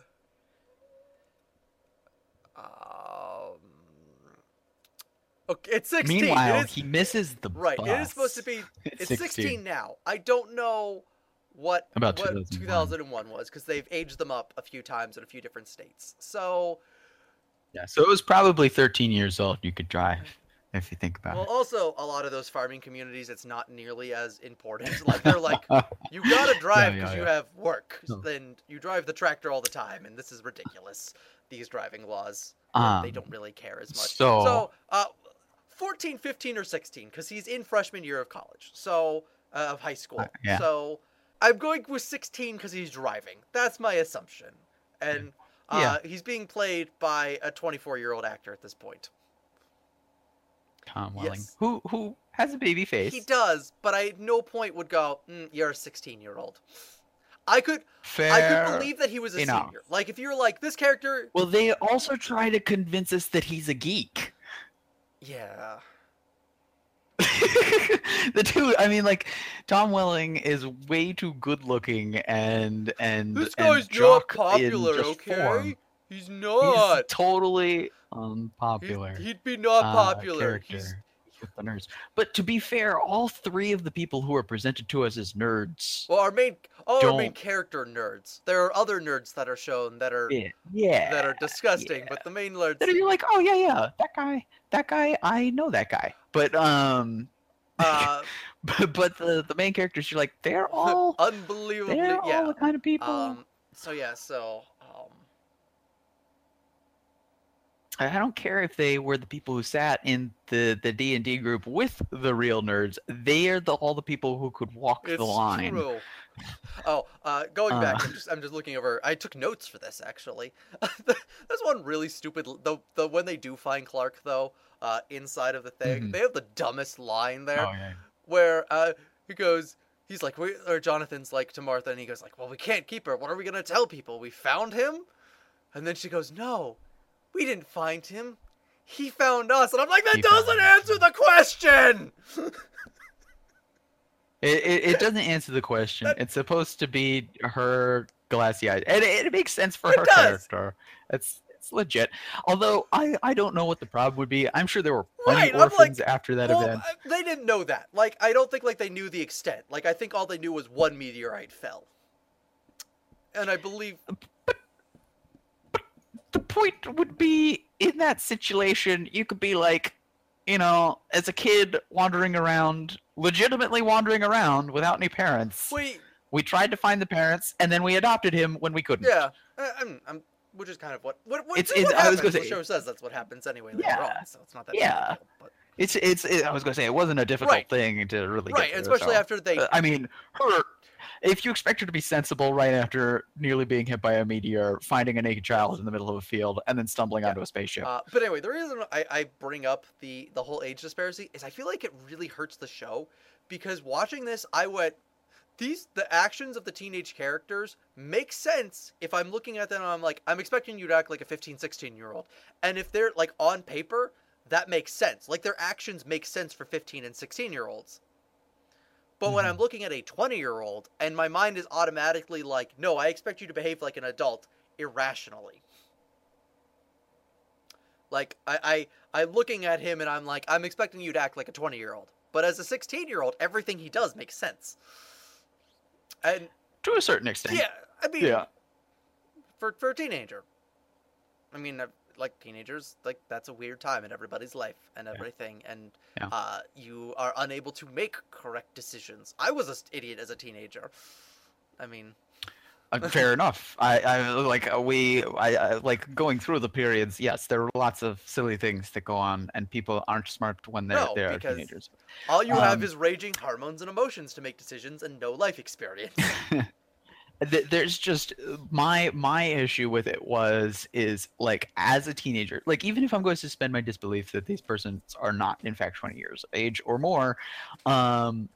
okay, it's 16. Meanwhile, is- he misses the Right, bus. it is supposed to be. It's 16, now. I don't know what About what 2001. 2001 was because they've aged them up a few times in a few different states. So, Yeah, so it was probably 13 years old. You could drive if you think about it. well, also a lot of those farming communities, it's not nearly as important. Like they're like, you gotta drive yeah, because you have work, No. then you drive the tractor all the time, and this is ridiculous. These driving laws, um, they don't really care as much. So, So, uh, 14, 15, or 16, because he's in freshman year of college, so uh, of high school. Uh, yeah. So I'm going with 16 because he's driving. That's my assumption, and uh, he's being played by a 24 year old actor at this point. Tom Welling, yes. who who has a baby face. He does, but I at no point would go, mm, "You're a 16 year old." I could, Fair. I could believe that he was a enough. senior. Like if you're like this character, Well, they also try to convince us that he's a geek. Yeah, the two, I mean, like Tom Welling is way too good looking, and and this and guy's not popular. Okay, form. he's He's not. totally unpopular. He'd be not uh, popular. He's character. With the nerds. But to be fair, all three of the people who are presented to us as nerds. Well, our main all our main character nerds. There are other nerds that are shown that are Yeah, yeah. that are disgusting, yeah. but the main nerds. that are you're like, oh yeah, yeah, that guy, that guy, I know that guy. But um, Uh, but, but the the main characters, you're like, they're all unbelievably, they're all yeah. the kind of people. Um, so yeah, so um, I don't care if they were the people who sat in the the D and D group with the real nerds. They are the all the people who could walk it's the line. true. Oh, uh, going back, Uh. I'm just I'm just looking over. I took notes for this actually. There's one really stupid. The the when they do find Clark though, uh, inside of the thing, Mhm. they have the dumbest line there. Oh, yeah. where uh, he goes, he's like, or Jonathan's like to Martha, and he goes like, well, we can't keep her. What are we gonna tell people? We found him, and then she goes, no, we didn't find him. He found us, and I'm like, that He doesn't us." answer the question. It, it, it doesn't answer the question. That- It's supposed to be her glassy eyes, and it, it makes sense for her does. character. It's it's legit. Although I I don't know what the problem would be. I'm sure there were plenty Right, I'm like, orphans after that well, event. uh, they didn't know that. Like, I don't think like they knew the extent. Like, I think all they knew was one meteorite fell, and I believe the point would be in that situation, you could be like, you know, as a kid wandering around, legitimately wandering around without any parents. we, We tried to find the parents, and then we adopted him when we couldn't. yeah, I, I'm, I'm, which is kind of what what, what, It's- what it's- I was gonna say- the show says that's what happens anyway Yeah. on, so it's not that Yeah. deal, but- It's it's. It, I was gonna say it wasn't a difficult Right. thing to really right, get through, especially so. after they Uh, I mean, her. If you expect her to be sensible right after nearly being hit by a meteor, finding a naked child in the middle of a field, and then stumbling Yeah. onto a spaceship, Uh, but anyway, the reason I, I bring up the the whole age disparity is I feel like it really hurts the show because watching this, I went, these the actions of the teenage characters make sense if I'm looking at them. and I'm like, I'm expecting you to act like a 15, 16 year old, and if they're like on paper, that makes sense. Like their actions make sense for 15 and 16 year olds. But when I'm looking at a 20 year old and my mind is automatically like, no, I expect you to behave like an adult irrationally. Like I, I I'm looking at him and I'm like, I'm expecting you to act like a 20 year old. But as a 16 year old, everything he does makes sense. And to a certain extent. yeah, I mean, Yeah. for for a teenager. I mean, uh, like teenagers, like that's a weird time in everybody's life and everything, and Yeah. uh, you are unable to make correct decisions. I was an idiot as a teenager. I mean, Uh, fair enough. I, I like uh, we I, I like going through the periods. Yes, there are lots of silly things that go on, and people aren't smart when they're No, they're because- teenagers. all you have Um, is raging hormones and emotions to make decisions, and no life experience. Th- There's just my my issue with it was is like as a teenager, like even if I'm going to suspend my disbelief that these persons are not in fact 20 years of age or more, um,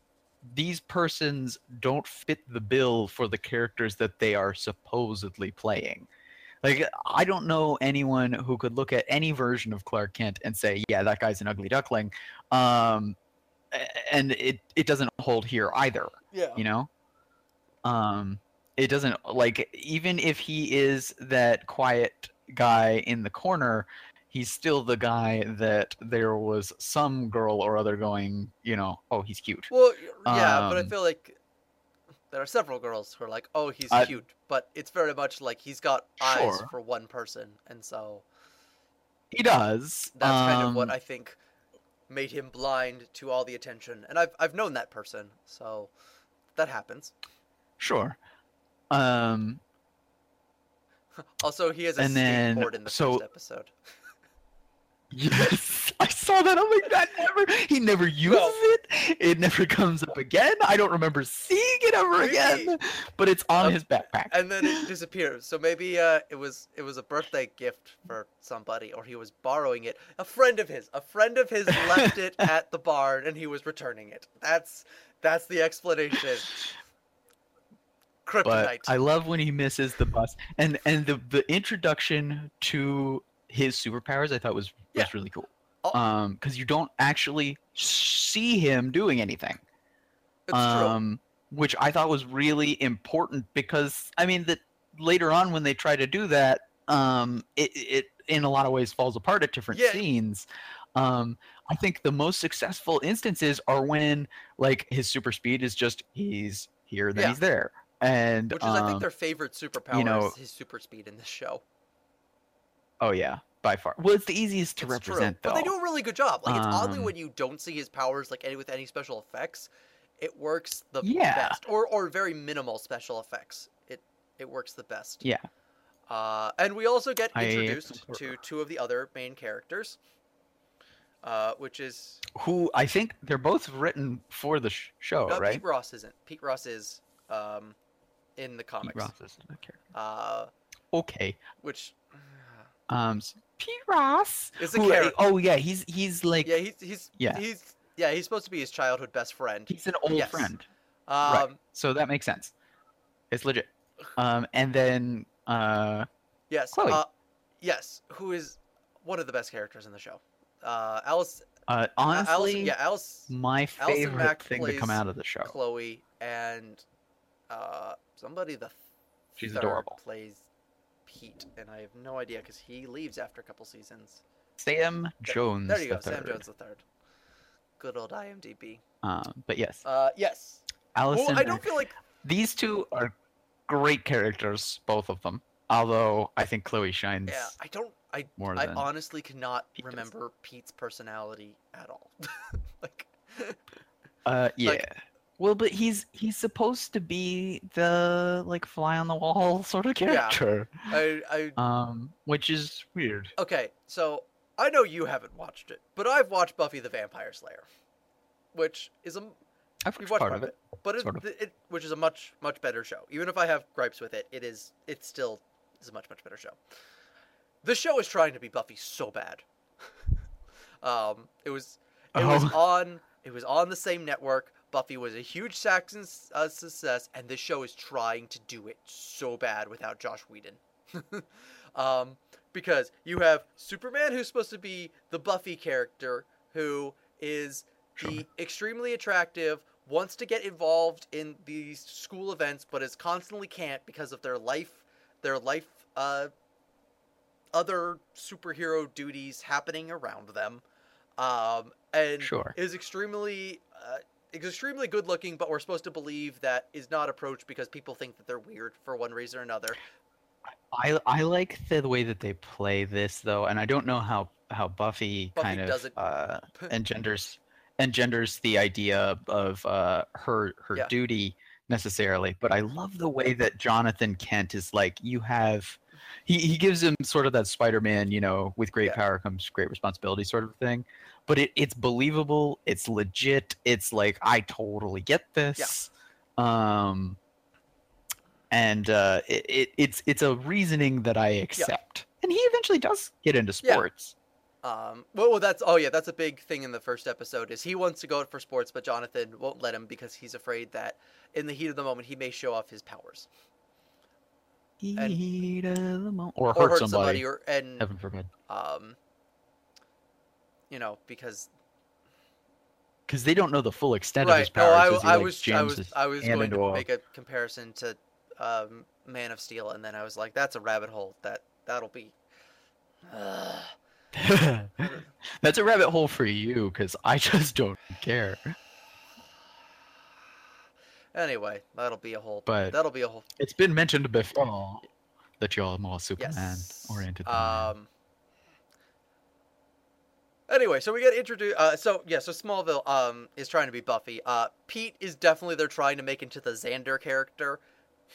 these persons don't fit the bill for the characters that they are supposedly playing. Like I don't know anyone who could look at any version of Clark Kent and say, "Yeah, that guy's an ugly duckling," um, and it it doesn't hold here either yeah. you know um it doesn't like even if he is that quiet guy in the corner he's still the guy that there was some girl or other going you know oh he's cute Well, yeah, but I Um, feel like there are several girls who are like, "Oh, he's I- cute," but it's very much like he's got eyes for one person, and so he does that's kind of what um, I think made him blind to all the attention. And I've I've known that person, so that happens. sure um Also, he has a And then- skateboard in the so- first episode. yes i saw that i'm like that never he never uses it it never comes up again i don't remember seeing it ever Maybe- again but it's on Um, his backpack and then it disappears. So maybe uh, it was it was a birthday gift for somebody, or he was borrowing it. A friend of his, a friend of his left it at the barn, and he was returning it. That's that's the explanation. But I love when he misses the bus, and and the the introduction to his superpowers I thought was was Yeah. really cool. Oh. Um, because you don't actually see him doing anything. it's um, which I thought was really important because I mean that later on when they try to do that, um, it it in a lot of ways falls apart at different Yeah. scenes. Um, I think the most successful instances are when like his super speed is just he's here, then Yeah. he's there, and Which is, I think, um, their favorite superpower you know- is his super speed in this show. oh yeah, by far. Well, it's the easiest to It's represent true. though. But they do a really good job. Like it's oddly Um, when you don't see his powers like any with any special effects, it works the Yeah. best. Or or very minimal special effects. It it works the best. Yeah. Uh, and we also get introduced concur. to two of the other main characters, uh, which is Who I think they're both written for the sh- show, no, right? Pete Ross isn't. Pete Ross is um, in the Pete comics, Ross is the character. uh, Okay. which Um, Pete Ross. is a who- character. oh yeah, he's he's like yeah, he's he's Yeah. he's yeah he's supposed to be his childhood best friend. he's an old Yes. friend. Um, So that makes sense. It's legit. Um, and then uh, Yes. Chloe. Uh, yes, who is one of the best characters in the show. Uh, Alice, uh, A- honestly, Allison, yeah, Alice, my favorite Mack thing to come out of the show. Chloe, and uh, somebody the She's third adorable. plays Pete, and I have no idea because he leaves after a couple seasons. Sam Jones. There you go, the Sam. Jones the third. Good old IMDb. Um, but yes, Uh, yes. Allison. Well, I don't feel like these two are great characters, both of them. Although I think Chloe shines yeah. I don't. I more I honestly cannot Pete does. remember Pete's personality at all. like. Uh, yeah. like- well, but he's he's supposed to be the like fly on the wall sort of Yeah. character. I, I Um, which is weird. Okay, so I know you haven't watched it, but I've watched Buffy the Vampire Slayer, which is a I've watched watched part of it. but it, of. it which is a much much better show. Even if I have gripes with it, it is it still is a much much better show. The show is trying to be Buffy so bad. um, it was it was Oh. on it was on the same network. Buffy was a huge Saxon uh, success, and this show is trying to do it so bad without Joss Whedon. um, because you have Superman, who's supposed to be the Buffy character, who is the extremely attractive, wants to get involved in these school events, but is constantly can't because of their life, their life, uh, other superhero duties happening around them. Um, and Sure. is extremely uh, extremely good looking, but we're supposed to believe that is not approached because people think that they're weird for one reason or another. I I like the way that they play this though, and I don't know how how Buffy, Buffy kind of uh, engenders engenders the idea of uh, her her Yeah. duty necessarily. But I love the way that Jonathan Kent is like you have. He, he gives him sort of that Spider-Man, you know, with great Yeah. power comes great responsibility sort of thing. But it, it's believable. It's legit. It's like I totally get this. Um, and uh, it, it, it's it's a reasoning that I accept. And he eventually does get into Yeah. sports. Um, well, well, that's oh yeah, that's a big thing in the first episode. Is he wants to go out for sports, but Jonathan won't let him because he's afraid that in the heat of the moment he may show off his powers And- Heat of the moment, or, or hurt, hurt somebody. somebody, or and Heaven forbid. um, you know because Because they don't know the full extent of right. his No, powers. I, he, I like, was I was, I was going to make a comparison to um, Man of Steel, and then I was like, that's a rabbit hole. That that'll be. That's a rabbit hole for you, because I just don't care. anyway, that'll be a whole. But- that'll be a whole. It's been mentioned before that you're more Superman Yes. oriented. I. Um. Anyway, so we get introduced. Uh, so yeah, so Smallville um is trying to be Buffy. Uh, Pete is definitely they're trying to make into the Xander character,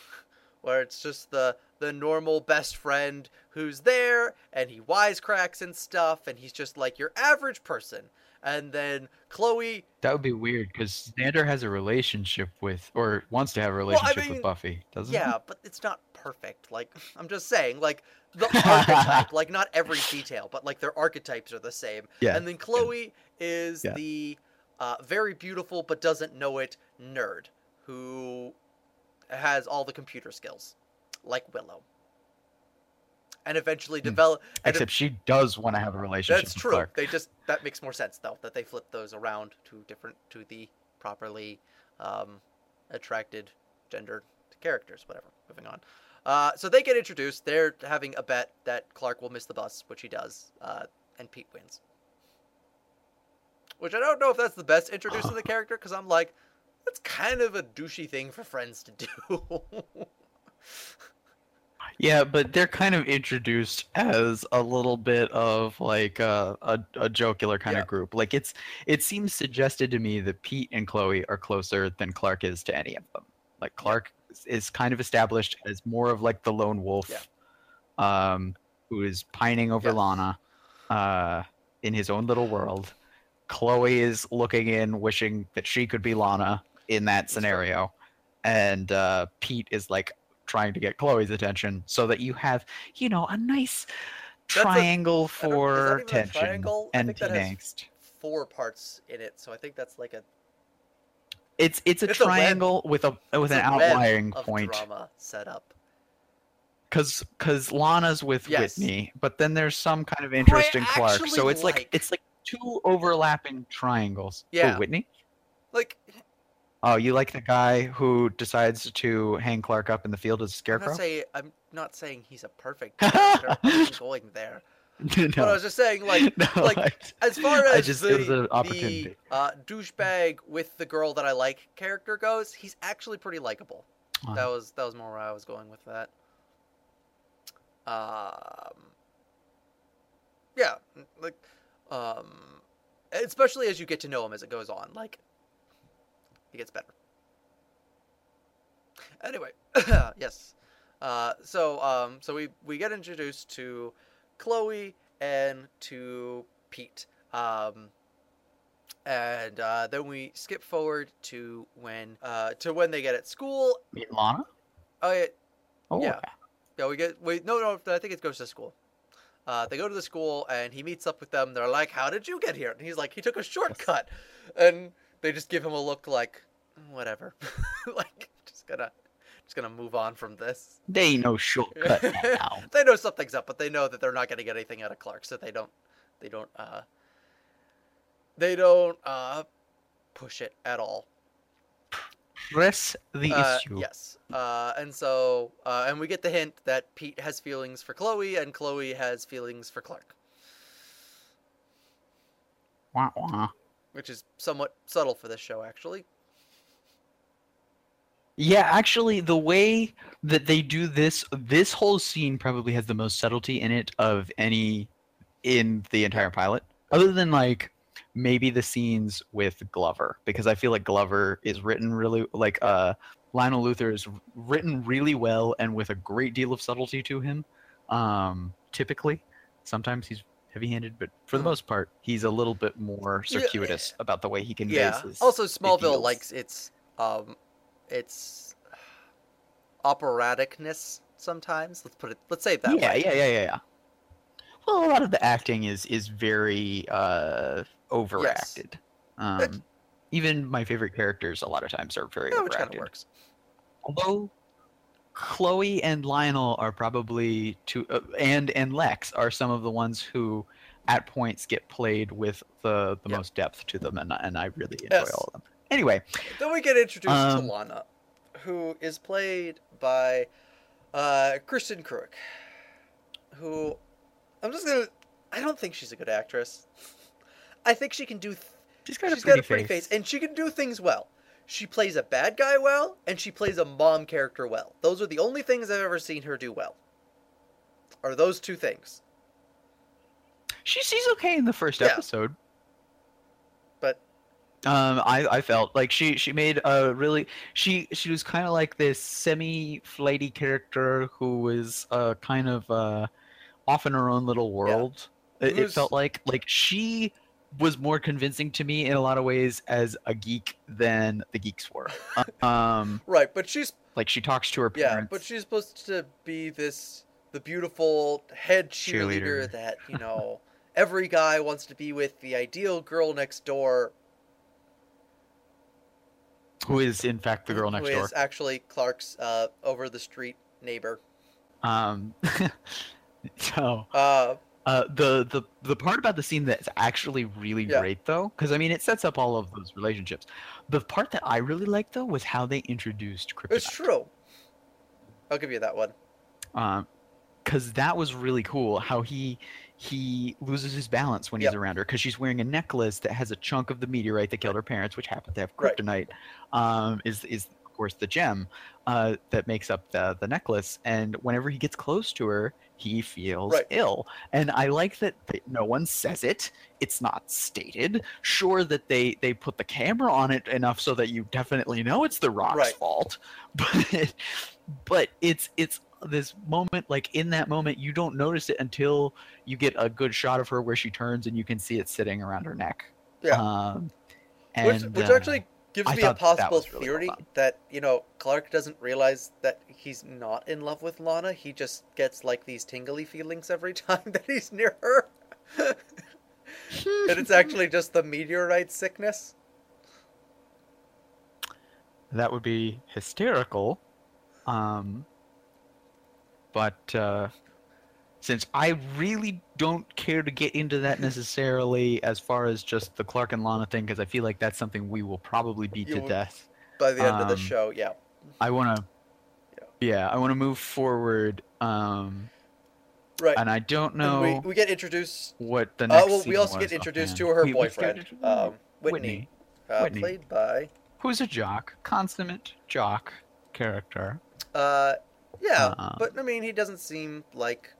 where it's just the the normal best friend who's there and he wisecracks and stuff, and he's just like your average person. And then Chloe, That would be weird because Xander has a relationship with, or wants to have a relationship mean, with Buffy, doesn't he? yeah, but it's not perfect. Like I'm just saying, like the archetype, like not every detail, but like their archetypes are the same. Yeah. And then Chloe is Yeah. the uh, very beautiful but doesn't know it nerd who has all the computer skills, like Willow. And eventually Hmm. develop. and Except she does want to have a relationship that's with true. Clark. They just that makes more sense though that they flip those around to different to the properly um, attracted gendered characters. Whatever. Moving on. Uh, so they get introduced. They're having a bet that Clark will miss the bus, which he does, uh, and Pete wins. which I don't know if that's the best introducing the character because I'm like, that's kind of a douchey thing for friends to do. Yeah, but they're kind of introduced as a little bit of like a a, a jocular kind Yeah. of group. Like it's it seems suggested to me that Pete and Chloe are closer than Clark is to any of them. Like Clark is- kind of established as more of like the lone wolf, um, who is pining over Yes. Lana, uh, in his own little world. Chloe is looking in, wishing that she could be Lana in that scenario, and uh, Pete is like trying to get Chloe's attention so that you have, you know, a nice That's triangle I that for tension triangle? I and think that angst. Four parts in it, so I think that's like a It's it's a It's a triangle with a with it's an a outlying point drama set up. because because Lana's with Yes. Whitney, but then there's some kind of interest in Clark. So it's like, like. it's like two overlapping triangles. Yeah. Whitney. Like Oh, you like the guy who decides to hang Clark up in the field as a I'm scarecrow? not saying I'm not saying he's a perfect character. I wasn't going there. But I was just saying, like, no, like, I- as far as I just- the, it was an the opportunity. uh, douchebag with the girl that I like character goes, he's actually pretty likable. That was that was more where I was going with that. Um, yeah, like, um, especially as you get to know him as it goes on, like, he gets better. Anyway, yes. Uh, so um, so we we get introduced to Chloe and to Pete. Um, and uh, then we skip forward to when uh, to when they get at school. meet Lana. Oh yeah, Oh, Yeah. yeah, we get wait no no I think it goes to school. Uh, they go to the school and he meets up with them. They're like, "How did you get here?" And he's like, "He took a shortcut," and they just give him a look like, "Whatever," like just gonna just gonna move on from this. They no shortcut now. they know something's up, but they know that they're not gonna get anything out of Clark, so they don't they don't uh they don't uh push it at all. Press the Uh, issue. yes. Uh, and so, uh, and we get the hint that Pete has feelings for Chloe, and Chloe has feelings for Clark, Wah, wah. which is somewhat subtle for this show, actually. Yeah, actually, the way that they do this, this whole scene probably has the most subtlety in it of any in the entire pilot, other than like maybe the scenes with Glover, because I feel like Glover is written really like uh Lionel Luthor is written really well and with a great deal of subtlety to him. Um, typically, sometimes he's heavy-handed, but for the Hmm. most part, he's a little bit more Yeah, circuitous about the way he conveys Yeah. his. Also, Smallville likes its um, its operaticness sometimes. Let's put it. Let's say it that yeah, way. yeah, yeah, yeah, yeah. Well, a lot of the acting is is very uh, overacted. Um, even my favorite characters, a lot of times, are very Yeah, which kind of overacted. works. Although Chloe and Lionel are probably two, uh, and and Lex are some of the ones who, at points, get played with the the Yep. most depth to them, and and I really enjoy Yes. all of them. Anyway, Then we get introduced Um, to Lana, who is played by uh, Kristin Kreuk, who I'm just gonna. I don't think she's a good actress. I think she can do. Th- she's got she's a pretty, got a pretty face. face, and she can do things well. She plays a bad guy well, and she plays a mom character well. Those are the only things I've ever seen her do well. Are those two things? She, she's okay in the first Yeah. episode. Um, I, I felt like she she made a really she she was kind of like this semi flighty character who was uh kind of uh off in her own little world. It, it Who's- felt like like she was more convincing to me in a lot of ways as a geek than the geeks were. um, right, but she's like she talks to her parents Yeah, but she's supposed to be this the beautiful head cheerleader, Cheerleader. that you know every guy wants to be with, the ideal girl next door, who is in fact the girl who next door. is actually Clark's uh, over the street neighbor. Um, so Uh, Uh, the the the part about the scene that's actually really Yeah. great though, because I mean it sets up all of those relationships. The part that I really liked though was how they introduced Kryptonite. it's true. I'll give you that one. Um, because that was really cool. How he he loses his balance when Yep. he's around her because she's wearing a necklace that has a chunk of the meteorite that killed her parents, which happened to have Right. kryptonite. Um, is is of course the gem uh, that makes up the the necklace, and whenever he gets close to her, he feels Right. ill. And I like that, that no one says it. It's not stated. Sure that they they put the camera on it enough so that you definitely know it's the rock's Right. fault, but but it's it's this moment like in that moment you don't notice it until you get a good shot of her where she turns and you can see it sitting around her neck. Yeah. Um, which and, which uh, actually gives I me a thought that possible really theory done. that you know Clark doesn't realize that he's not in love with Lana. He just gets like these tingly feelings every time that he's near her, and it's actually just the meteorite sickness. that would be hysterical. Um, but uh, since I really don't care to get into that necessarily as far as just the Clark and Lana thing, because I feel like that's something we will probably beat You to death. By the end of the Um, show, yeah, I want to, Yeah. yeah, I want to move forward. Um, right. and I don't know we, we get introduced. what the Uh, next. well, we also was get introduced offhand. to her We- we boyfriend, skipped- um, Whitney, Whitney, uh, Whitney. played by. who's a jock, consummate jock character. Uh, yeah, Uh-uh. but I mean, he doesn't seem like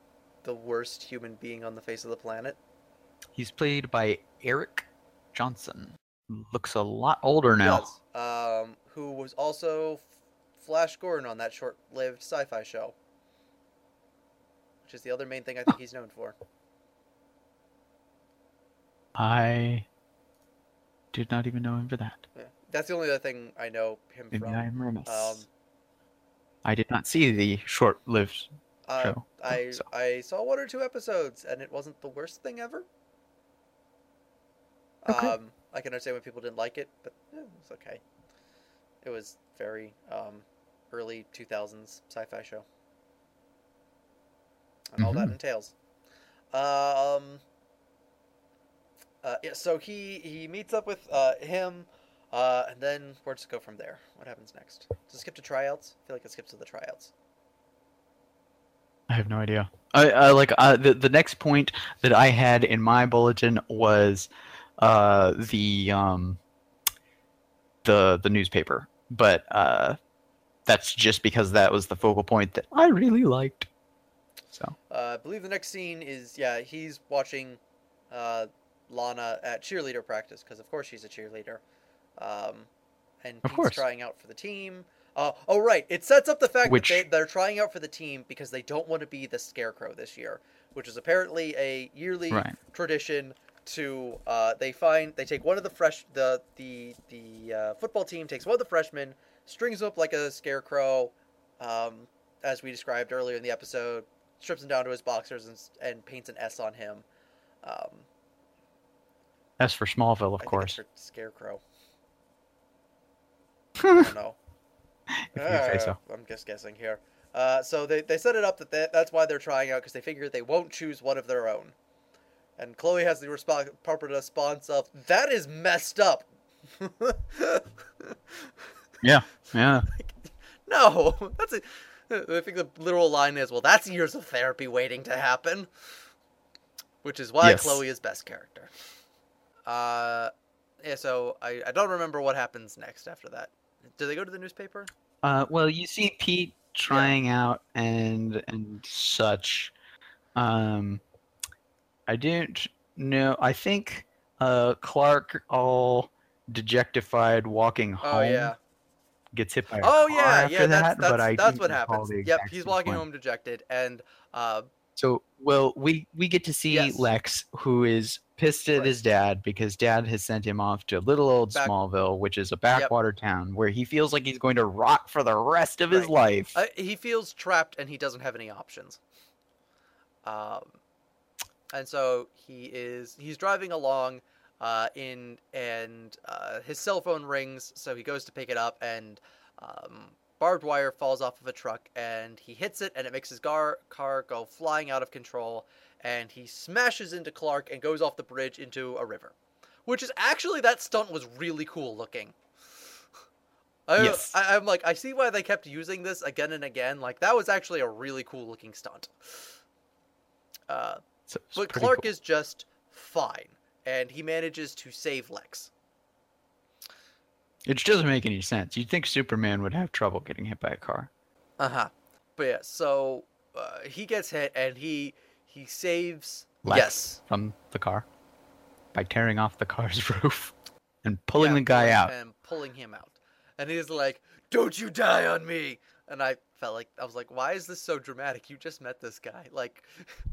the worst human being on the face of the planet. He's played by Eric Johnson. Looks a lot older now. Does. Um, who was also F- Flash Gordon on that short-lived sci-fi show, which is the other main thing I think he's known for. I did not even know him for that. Yeah. That's the only other thing I know him Maybe from. I'm remiss. Um, I did not see the short-lived uh, show. I so- I saw one or two episodes, and it wasn't the worst thing ever. Okay. Um, I can understand when people didn't like it, but eh, it was okay. It was very um, early 2000s sci-fi show, and all that Mhm. entails. Um, uh, yeah, so he he meets up with uh, him, uh, and then where does it go from there? What happens next? Does it skip to tryouts? I feel like it skips to the tryouts. I have no idea. I, I like uh, the the next point that I had in my bulletin was uh, the um, the the newspaper, but uh, that's just because that was the focal point that I really liked. So Uh, I believe the next scene is yeah he's watching uh, Lana at cheerleader practice because of course she's a cheerleader, um, and Of Pete's course. trying out for the team. Uh, oh right, it sets up the fact Which- that they, they're trying out for the team because they don't want to be the scarecrow this year, which is apparently a yearly right, tradition. To uh, they find they take one of the fresh the the the uh, football team takes one of the freshmen, strings him up like a scarecrow, um, as we described earlier in the episode, strips him down to his boxers and, and paints an S on him. Um, as for Smallville, of I course. for scarecrow. I don't know. if you say Uh, so. I'm just guessing here. Uh, so they, they set it up that they, that's why they're trying out because they figure they won't choose one of their own. And Chloe has the respo- proper response of, "That is messed up." Yeah, yeah. no, that's a. I think the literal line is, "Well, that's years of therapy waiting to happen," which is why Yes. Chloe is best character. Uh, yeah. So I, I don't remember what happens next after that. Do they go to the newspaper? Uh, well, you see Pete trying out and and such. Um, I don't know. I think uh, Clark, all dejectified, walking home, Oh yeah. gets hit by a Oh car yeah, after yeah. That's that. that's, but I that's what happens. Yep, he's walking sequence. home dejected, and uh, So, well, we we get to see Yes. Lex, who is pissed at Right. his dad because dad has sent him off to little old Back- Smallville, which is a backwater town where he feels like he's going to rot for the rest of his life. uh, he feels trapped and he doesn't have any options. Um, and so he is he's driving along, uh, in and uh, his cell phone rings. So he goes to pick it up, and um, barbed wire falls off of a truck, and he hits it, and it makes his gar- car go flying out of control, and he smashes into Clark and goes off the bridge into a river, which is actually that stunt was really cool looking. I, Yes. I, I'm like, I see why they kept using this again and again. Like that was actually a really cool looking stunt. Uh, So but Clark cool. is just fine, and he manages to save Lex. Which doesn't make any sense. You'd think Superman would have trouble getting hit by a car. Uh huh. But yeah, so uh, he gets hit, and he he saves. Lex Yes. from the car by tearing off the car's roof and pulling Yeah, the guy out. and pulling him out, and he's like, "Don't you die on me!" And I felt like I was like, "Why is this so dramatic? You just met this guy, like."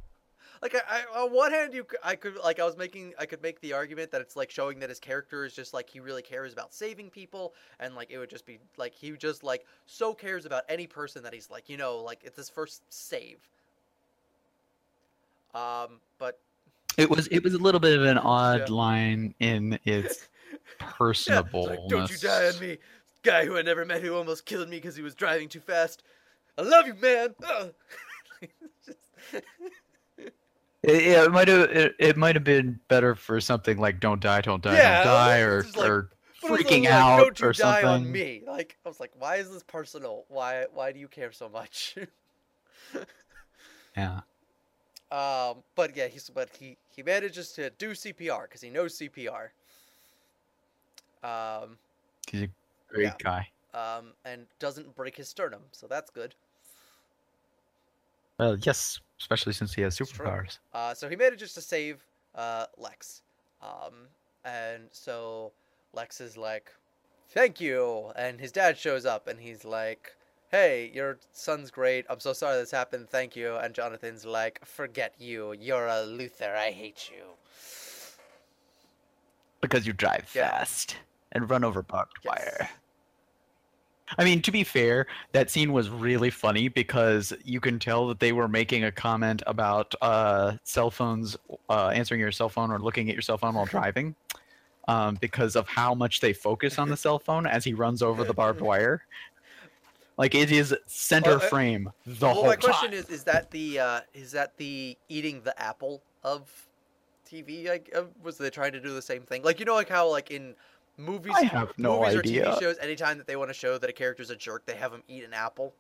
Like I, I, on one hand, you, I could like I was making, I could make the argument that it's like showing that his character is just like he really cares about saving people, and like it would just be like he just like so cares about any person that he's like you know like it's his first save. Um, but It was it was a little bit of an odd Yeah. line in its Yeah, like, Don't you die on me, guy who I never met who almost killed me because he was driving too fast. I love you, man. Just- It, yeah, it might have it, it might have been better for something like "Don't die, don't die, Yeah, don't die," or like- or freaking like, out Don't you or die something. on me? Like I was like, why is this personal? Why why do you care so much? Yeah, um, but yeah, he's but he he manages to do CPR because he knows CPR. Um, he's a great Yeah. guy. um, and doesn't break his sternum, so that's good. Well, yes, especially since he has superpowers. Uh, so he manages to save uh, Lex. Um, and so Lex is like, thank you. And his dad shows up and he's like, hey, your son's great. I'm so sorry this happened. Thank you. And Jonathan's like, forget you. You're a Luthor. I hate you. Because you drive Yeah. fast and run over barbed Yes. wire. I mean, to be fair, that scene was really funny because you can tell that they were making a comment about uh, cell phones, uh, answering your cell phone or looking at your cell phone while driving, um, because of how much they focus on the cell phone as he runs over the barbed wire. Like it is center uh, frame the well, whole time. my question time. is, is that the uh, is that the eating the apple of TV? Like, uh, was they trying to do the same thing? Like, you know, like how like in movies, I have no movies idea. or TV shows, anytime that they want to show that a character's a jerk, they have him eat an apple.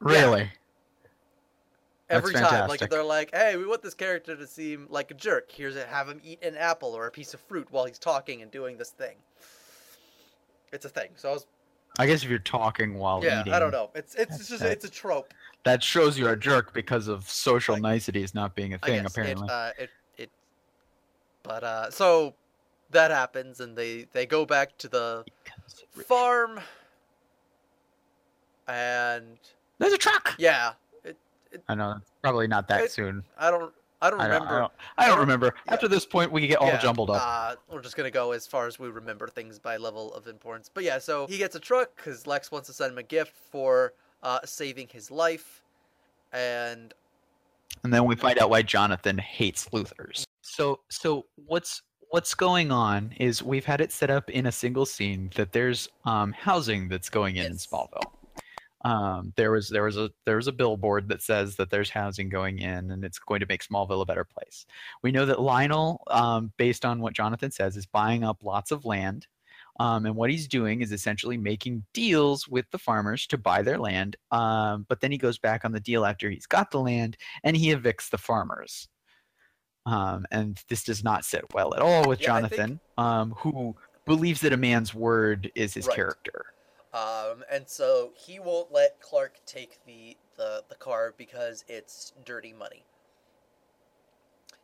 Really? That's Every time, like fantastic. they're like, "Hey, we want this character to seem like a jerk. Here's a have him eat an apple or a piece of fruit while he's talking and doing this thing." It's a thing. So I was, I guess if you're talking while yeah, eating, I don't know. It's it's That's just that. it's a trope. that shows you're a jerk because of social Like, niceties not being a thing. apparently, it, uh, it. But uh, so that happens, and they they go back to the farm, and There's a truck. yeah, I know, probably not that It- soon. I don't I don't I don't, remember. I don't, I don't don't- remember. yeah. After this point, we get all Yeah, jumbled up. Uh, we're just gonna go as far as we remember things by level of importance. But yeah, so he gets a truck because Lex wants to send him a gift for uh, saving his life, and and then we find out why Jonathan hates Luthors. So, so what's what's going on is we've had it set up in a single scene that there's um, housing that's going in in Smallville. Um, there was there was a there was a billboard that says that there's housing going in and it's going to make Smallville a better place. We know that Lionel, um, based on what Jonathan says, is buying up lots of land. Um, and what he's doing is essentially making deals with the farmers to buy their land. Um, but then he goes back on the deal after he's got the land and he evicts the farmers. Um, and this does not sit well at all with Yeah, I think- Jonathan, um, who believes that a man's word is his Right. character. um, and so he won't let Clark take the the the car because it's dirty money.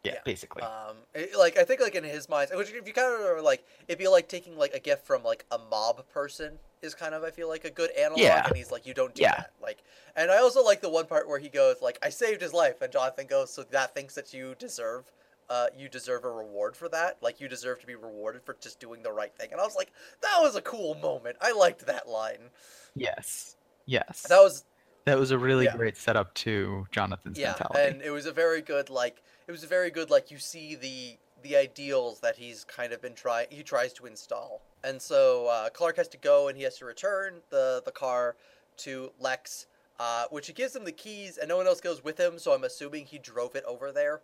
Yeah, Yeah. basically. Um, it- like I think like in his mind, which if you kind of are like it'd be like taking like a gift from like a mob person is kind of I feel like a good analog, Yeah. and he's like you don't do Yeah. that. Like, and I also like the one part where he goes like I saved his life, and Jonathan goes so that thinks that you deserve. Uh, you deserve a reward for that. Like you deserve to be rewarded for just doing the right thing. And I was like, that was a cool moment. I liked that line. yes. Yes. That was That was a really Yeah. great setup to Jonathan's yeah, mentality. and it was a very good like it was a very good like you see the the ideals that he's kind of been trying he tries to install, and so uh, Clark has to go and he has to return the the car to Lex, uh, which he gives him the keys, and no one else goes with him. So I'm assuming he drove it over there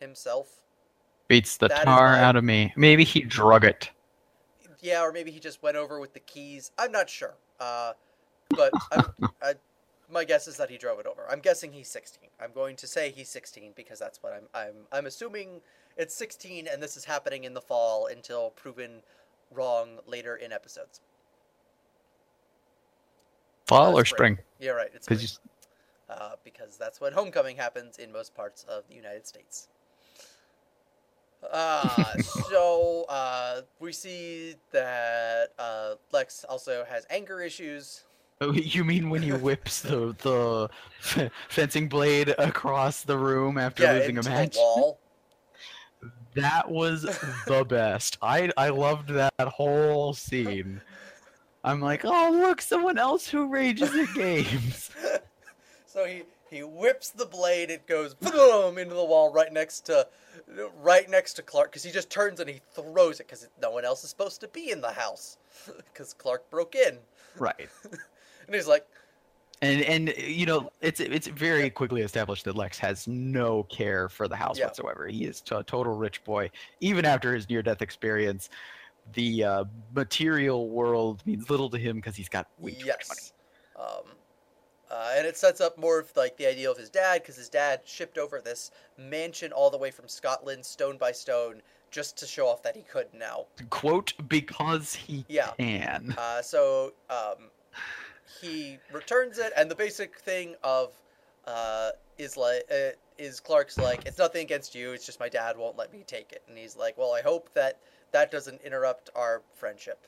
himself. Beats the that tar out of me. Maybe he drug it. Yeah, or maybe he just went over with the keys. I'm not sure. Uh, but I'm, I, my guess is that he drove it over. I'm guessing he's 16. I'm going to say he's 16 because that's what I'm I'm I'm assuming it's 16 and this is happening in the fall until proven wrong later in episodes. Fall Uh, or spring? Yeah, right. It's Because spring. uh, because that's when homecoming happens in most parts of the United States. Uh, so uh, we see that uh, Lex also has anger issues. Oh, you mean when he whips the the f- fencing blade across the room after yeah, losing a match? the wall. That was the best. I I loved that whole scene. I'm like, oh look, someone else who rages at games. so he he whips the blade. It goes boom into the wall right next to right next to Clark because he just turns and he throws it because no one else is supposed to be in the house because Clark broke in right. and he's like, And and you know, it's it's very quickly established that Lex has no care for the house Yeah. whatsoever. He is a total rich boy. Even after his near-death experience, the uh, material world means little to him because he's got way too much money. Um, uh, and it sets up more of like the idea of his dad because his dad shipped over this mansion all the way from Scotland, stone by stone, just to show off that he could now. Quote because he Yeah. can. Uh, so um, he returns it, and the basic thing of uh, is like uh, is Clark's like it's nothing against you. It's just my dad won't let me take it, and he's like, well, I hope that that doesn't interrupt our friendship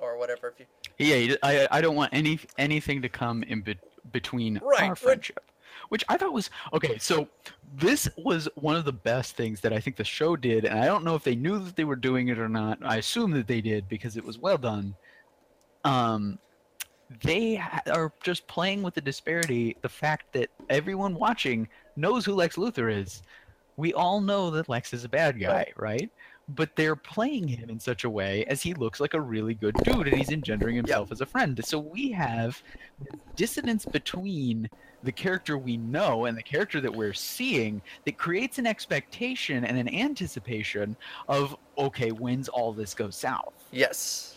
or whatever. If you Yeah, I I don't want any anything to come in be- between Right, our friendship. Which I thought was okay. So this was one of the best things that I think the show did, and I don't know if they knew that they were doing it or not. I assume that they did because it was well done. Um, they ha- are just playing with the disparity, the fact that everyone watching knows who Lex Luthor is. We all know that Lex is a bad guy, right? But they're playing him in such a way as he looks like a really good dude and he's engendering himself as a friend. So we have dissonance between the character we know and the character that we're seeing that creates an expectation and an anticipation of okay, when's all this go south? yes,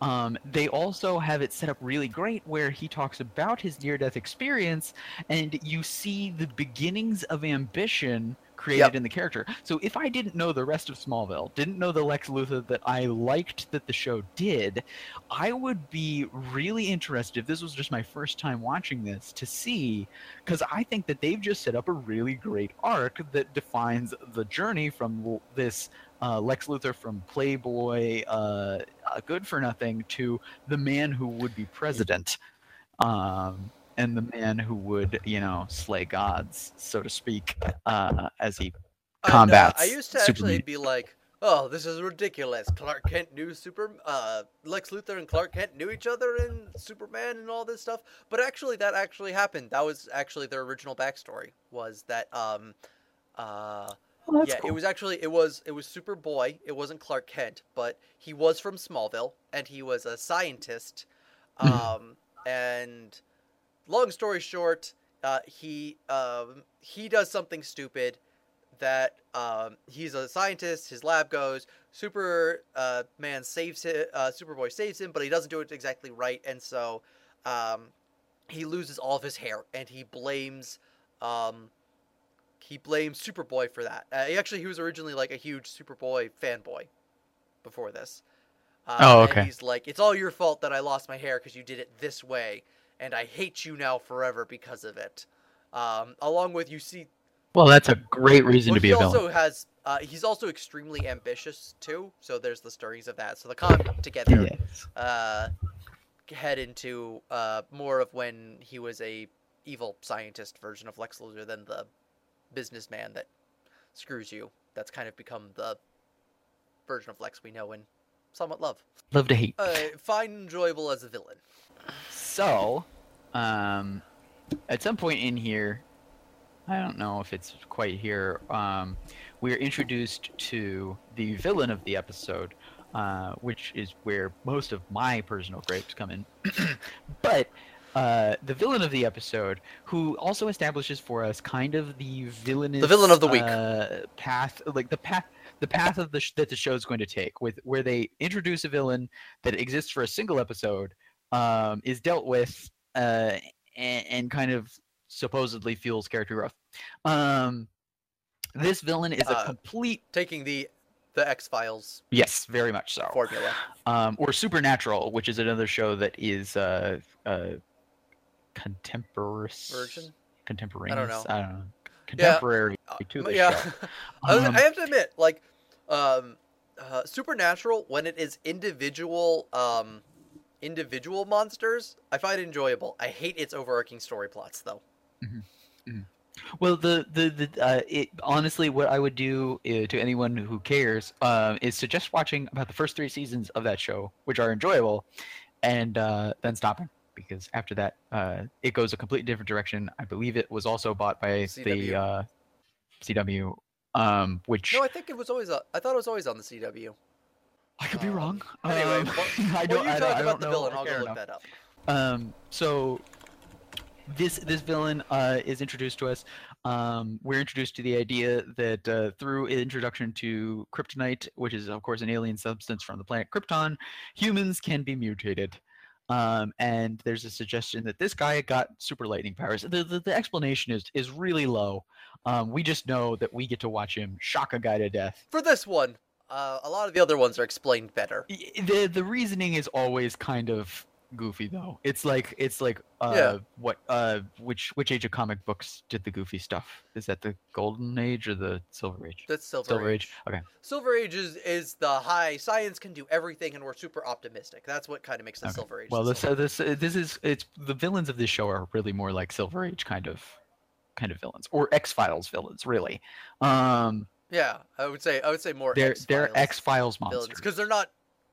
Um, they also have it set up really great where he talks about his near death experience and you see the beginnings of ambition created Yep. in the character. So if I didn't know the rest of Smallville, didn't know the Lex Luthor that I liked that the show did, I would be really interested if this was just my first time watching this to see because I think that they've just set up a really great arc that defines the journey from this uh, Lex Luthor from Playboy, uh, uh, good for nothing, to the man who would be president, um, and the man who would, you know, slay gods, so to speak, uh, as he I know, Combats I used to actually be like, "Oh, this is ridiculous." Clark Kent knew Super, uh, Lex Luthor and Clark Kent knew each other and Superman and all this stuff. But actually, that actually happened. That was actually their original backstory. Was that um, uh, Oh, yeah, cool. it was actually it was it was Superboy. It wasn't Clark Kent, but he was from Smallville and he was a scientist. Mhm. Um, and long story short, uh, he um, he does something stupid that um, he's a scientist. His lab goes. Super uh, man saves him. Uh, Superboy saves him, but he doesn't do it exactly right, and so um, he loses all of his hair, and he blames um, he blames Superboy for that. Uh, he actually he was originally like a huge Superboy fanboy before this. Uh, Oh, okay. he's like, it's all your fault that I lost my hair because you did it this way, and I hate you now forever because of it. Um, along with you see, well, that's a great reason well, to be he a villain. also has uh, he's also extremely ambitious too. So there's the stirrings of that. So the con together Yes. uh, head into uh, more of when he was a evil scientist version of Lex Luthor than the businessman that screws you. That's kind of become the version of Lex we know and somewhat love. Love to hate. Uh, fine, enjoyable as a villain. So, um, at some point in here, I don't know if it's quite here. Um, we're introduced to the villain of the episode, uh, which is where most of my personal grapes come in. but uh, the villain of the episode, who also establishes for us kind of the villainous, villain of the week. uh, path, like the path, the path of the sh- that the show is going to take, with where they introduce a villain that exists for a single episode, um, is dealt with, uh, and, and kind of supposedly fuels character growth. Um, this villain is a Uh, complete Taking the the X Files yes, very much so. formula. um, or Supernatural, which is another show that is uh, uh, contemporaneous. Version? Contemporaneous. know. I don't know. Contemporary Uh, to the yeah. show. I, Um, I have to admit, like, um, uh, Supernatural when it is individual, um, individual monsters, I find enjoyable. I hate its overarching story plots, though. Well, the the, the uh, it honestly, what I would do uh, to anyone who cares um, is suggest watching about the first three seasons of that show, which are enjoyable, and uh, then stopping because after that, uh, it goes a completely different direction. I believe it was also bought by CW. the uh, CW, um, which No, I think it was always. Uh, I thought it was always on the CW. I could be um, wrong. anyway, Um, well- I don't. you I talk don't, I about don't the know villain. I'll go care look enough. that up. Um, so this this villain uh, is introduced to us. Um, we're introduced to the idea that uh, through introduction to kryptonite, which is of course an alien substance from the planet Krypton, humans can be mutated. Um, and there's a suggestion that this guy got super lightning powers. The, the, the explanation is is really low. Um, we just know that we get to watch him shock a guy to death. For this one, uh, a lot of the other ones are explained better. The the reasoning is always kind of goofy though it's like it's like uh Yeah. what uh which which age of comic books did the goofy stuff is that the golden age or the silver age That's Silver, silver Age. age okay Silver Age is, is the high science can do everything, and we're super optimistic. That's what kind of makes the Okay. Silver Age. well this uh, this uh, this is it's the villains of this show are really more like silver age kind of kind of villains or x-files villains really um Yeah, I would say I would say more. they're X-Files they're x-files monsters because they're not.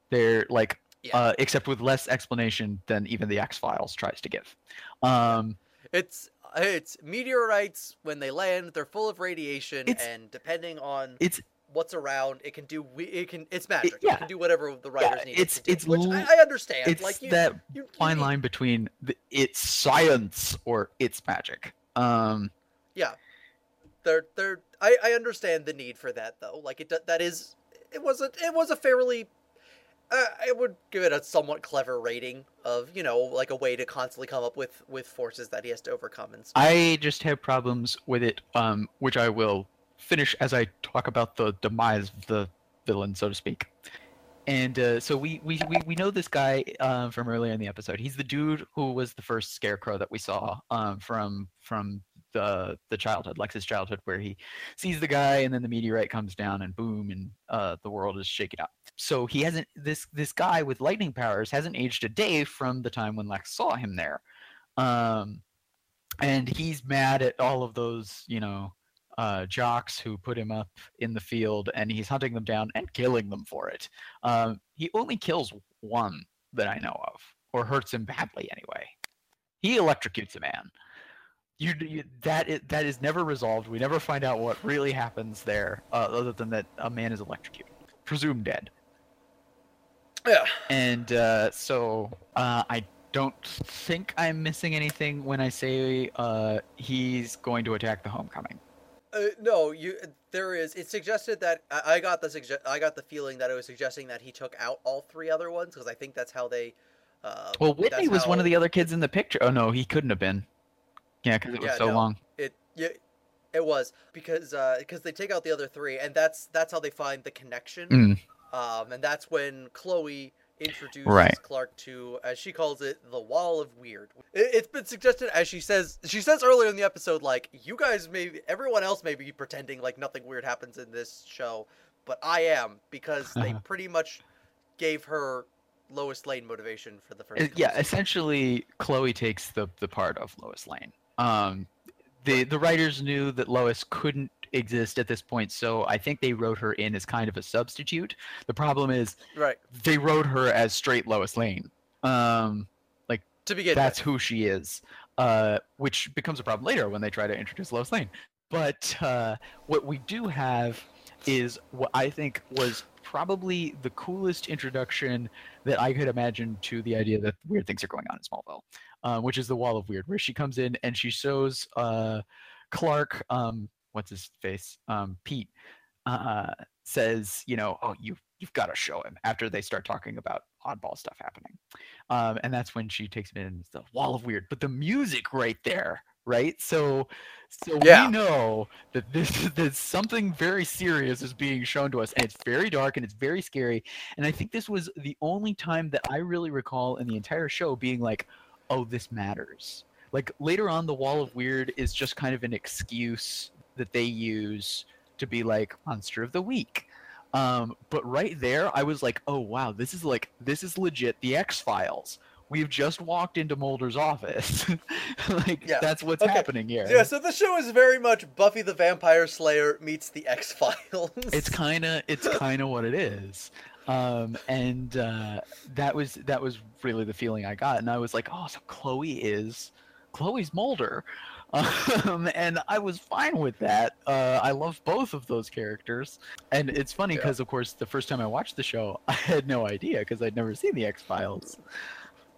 they're like Yeah. uh except with less explanation than even the x-files tries to give um It's it's meteorites when they land. They're full of radiation, and depending on it's what's around, it can do. It can. It's magic. It, yeah. can do whatever the writers need. it's- it to do, it's which I, I understand. it's like you, that you, you fine line between the, it's science or it's magic. Um, They're they're. I, I understand the need for that though. Like it that is. It was a it was a fairly. Uh, I would give it a somewhat clever rating of you know like a way to constantly come up with with forces that he has to overcome and stuff. I just have problems with it, um, which I will finish as I talk about the demise of the villain, so to speak. And uh, so we, we, we, we know this guy uh, from earlier in the episode. He's the dude who was the first scarecrow that we saw um, from from the the childhood, Lex's childhood, where he sees the guy and then the meteorite comes down and boom, and uh, the world is shaken up. So he hasn't this this guy with lightning powers hasn't aged a day from the time when Lex saw him there. Um, and he's mad at all of those you know uh, jocks who put him up in the field and he's hunting them down and killing them for it. Um, he only kills one that i know of or hurts him badly anyway. He electrocutes a man. You, you that is, that is never resolved. We never find out what really happens there uh, other than that a man is electrocuted presumed dead Yeah. and uh, so uh, I don't think I'm missing anything when I say uh, he's going to attack the homecoming. Uh, no, you. There is. It suggested that I, I got the sugge- I got the feeling that it was suggesting that he took out all three other ones because I think that's how they. Uh, Well, Whitney was one of the other kids in the picture. Oh no, he couldn't have been. Yeah, because it was Yeah, so no. long. It yeah, it was because uh because they take out the other three and that's that's how they find the connection. Mm. Um, and that's when Chloe introduces Right. Clark to, as she calls it, the Wall of Weird. It, it's been suggested, as she says, she says earlier in the episode, like you guys may, everyone else may be pretending like nothing weird happens in this show, but I am because they pretty much gave her Lois Lane motivation for the first. Uh, yeah, essentially, Chloe takes the the part of Lois Lane. Um, the the writers knew that Lois couldn't exist at this point, so I think they wrote her in as kind of a substitute. The problem is right they wrote her as straight Lois Lane. Um, like to begin. that's with. who she is, uh, which becomes a problem later when they try to introduce Lois Lane. But uh, what we do have is what I think was probably the coolest introduction that I could imagine to the idea that weird things are going on in Smallville, uh, which is the Wall of Weird, where she comes in and she shows uh, Clark, um, what's his face, um, Pete, uh, says, you know, oh, you you've got to show him after they start talking about oddball stuff happening. Um, and that's when she takes him in the wall of weird. But the music right there, right? So so Yeah. we know that this that something very serious is being shown to us, and it's very dark and it's very scary. And I think this was the only time that I really recall in the entire show being like, oh, this matters. Like later on, the wall of weird is just kind of an excuse that they use to be like monster of the week. Um, but right there, I was like, oh wow, this is like this is legit the X Files. We've just walked into Mulder's office. like Yeah, that's what's okay. happening here. Yeah, so the show is very much Buffy the Vampire Slayer meets the X Files. it's kind of it's kind of what it is um and uh that was that was really the feeling i got and i was like oh so chloe is chloe's mulder um and i was fine with that uh i love both of those characters and it's funny Yeah. because of course the first time i watched the show i had no idea because i'd never seen the x-files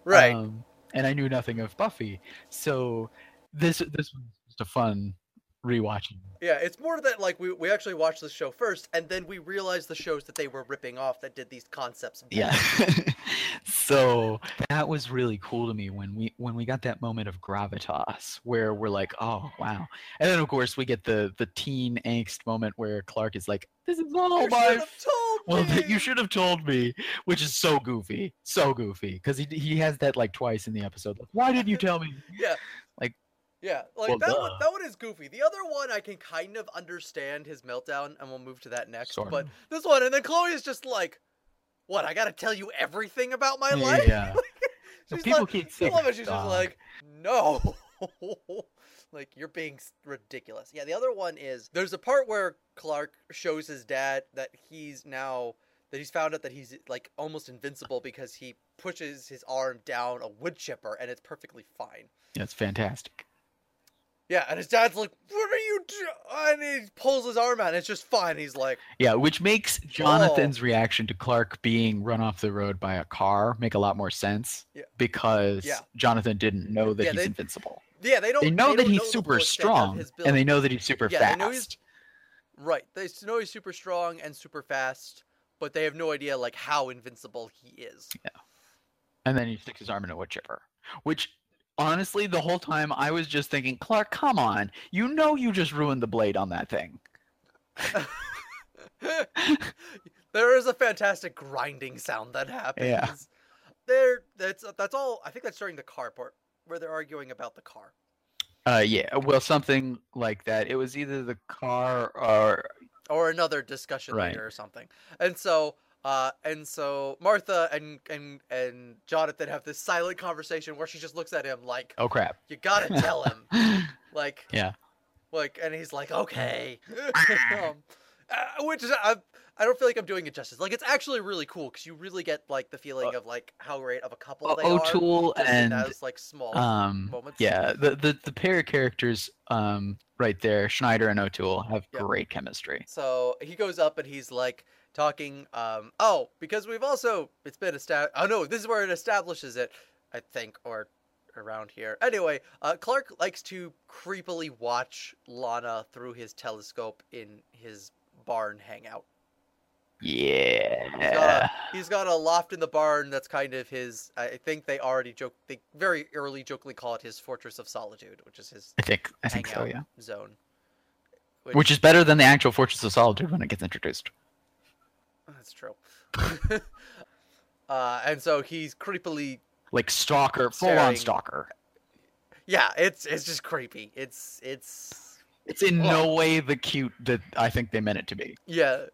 right. um, and i knew nothing of buffy so this this was just a fun rewatching yeah, it's more that like we we actually watched the show first, and then we realized the shows that they were ripping off that did these concepts. better. yeah so that was really cool to me when we when we got that moment of gravitas where we're like oh wow and then of course we get the the teen angst moment where clark is like this is all you my should have told well me. you should have told me which is so goofy so goofy because he, he has that like twice in the episode like, why didn't you tell me Yeah. Yeah, like Well, that one. That one is goofy. The other one, I can kind of understand his meltdown, and we'll move to that next. Sort but this one, and then Chloe is just like, "What? I gotta tell you everything about my life." yeah. So She's people like, keep I saying love it. She's just like, "No." like you're being ridiculous. Yeah, the other one is there's a part where Clark shows his dad that he's now that he's found out that he's like almost invincible because he pushes his arm down a wood chipper and it's perfectly fine. That's fantastic. Yeah, and his dad's like, "What are you doing?" And he pulls his arm out, and it's just fine. He's like, Yeah, which makes Jonathan's reaction to Clark being run off the road by a car make a lot more sense. Yeah. Because Yeah. Jonathan didn't know that Yeah, he's they- invincible. "Yeah, they don't. They know that don't he's the super full extent of strong, his and they know that he's super Yeah, they fast. know he's- right. They s- know he's super strong and super fast, but they have no idea like how invincible he is. Yeah. And then he sticks his arm in a wood chipper. Which, honestly, the whole time I was just thinking, Clark, come on. You know you just ruined the blade on that thing. there is a fantastic grinding sound that happens. Yeah. There, that's that's all. I think that's during the car part where they're arguing about the car. Uh, yeah, well, something like that. It was either the car or or another discussion Right. later or something. And so uh and so Martha and and and Jonathan have this silent conversation where she just looks at him like oh crap. you got to tell him like Yeah. like and he's like okay. um, uh, which is I, I don't feel like I'm doing it justice. Like it's actually really cool cuz you really get like the feeling of like how great of a couple they are. O'Toole just in and as like small um moments. yeah the, the the pair of characters um right there schneider and o'toole have Yeah. great chemistry So he goes up and he's like talking. Um, oh, because we've also it's been established. Oh no, this is where it establishes it, I think, or around here. Anyway, uh, Clark likes to creepily watch Lana through his telescope in his barn hangout. yeah He's got a loft in the barn that's kind of his. I think they already joke. They very early jokingly call it his fortress of solitude, which is his i think i think so yeah zone. which is better than the actual fortress of solitude when it gets introduced That's true. uh, and so he's creepily like stalker full on stalker Yeah, it's it's just creepy. It's it's it's in Oh. no way the cute that i think they meant it to be yeah,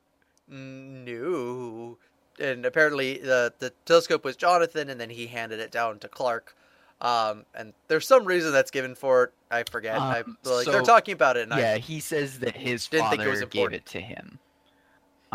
no. And apparently the the telescope was Jonathan, and then he handed it down to Clark. Um, and there's some reason that's given for it. I forget. I, Um, like they're talking about it, and yeah he says that his Didn't think it father was gave it to him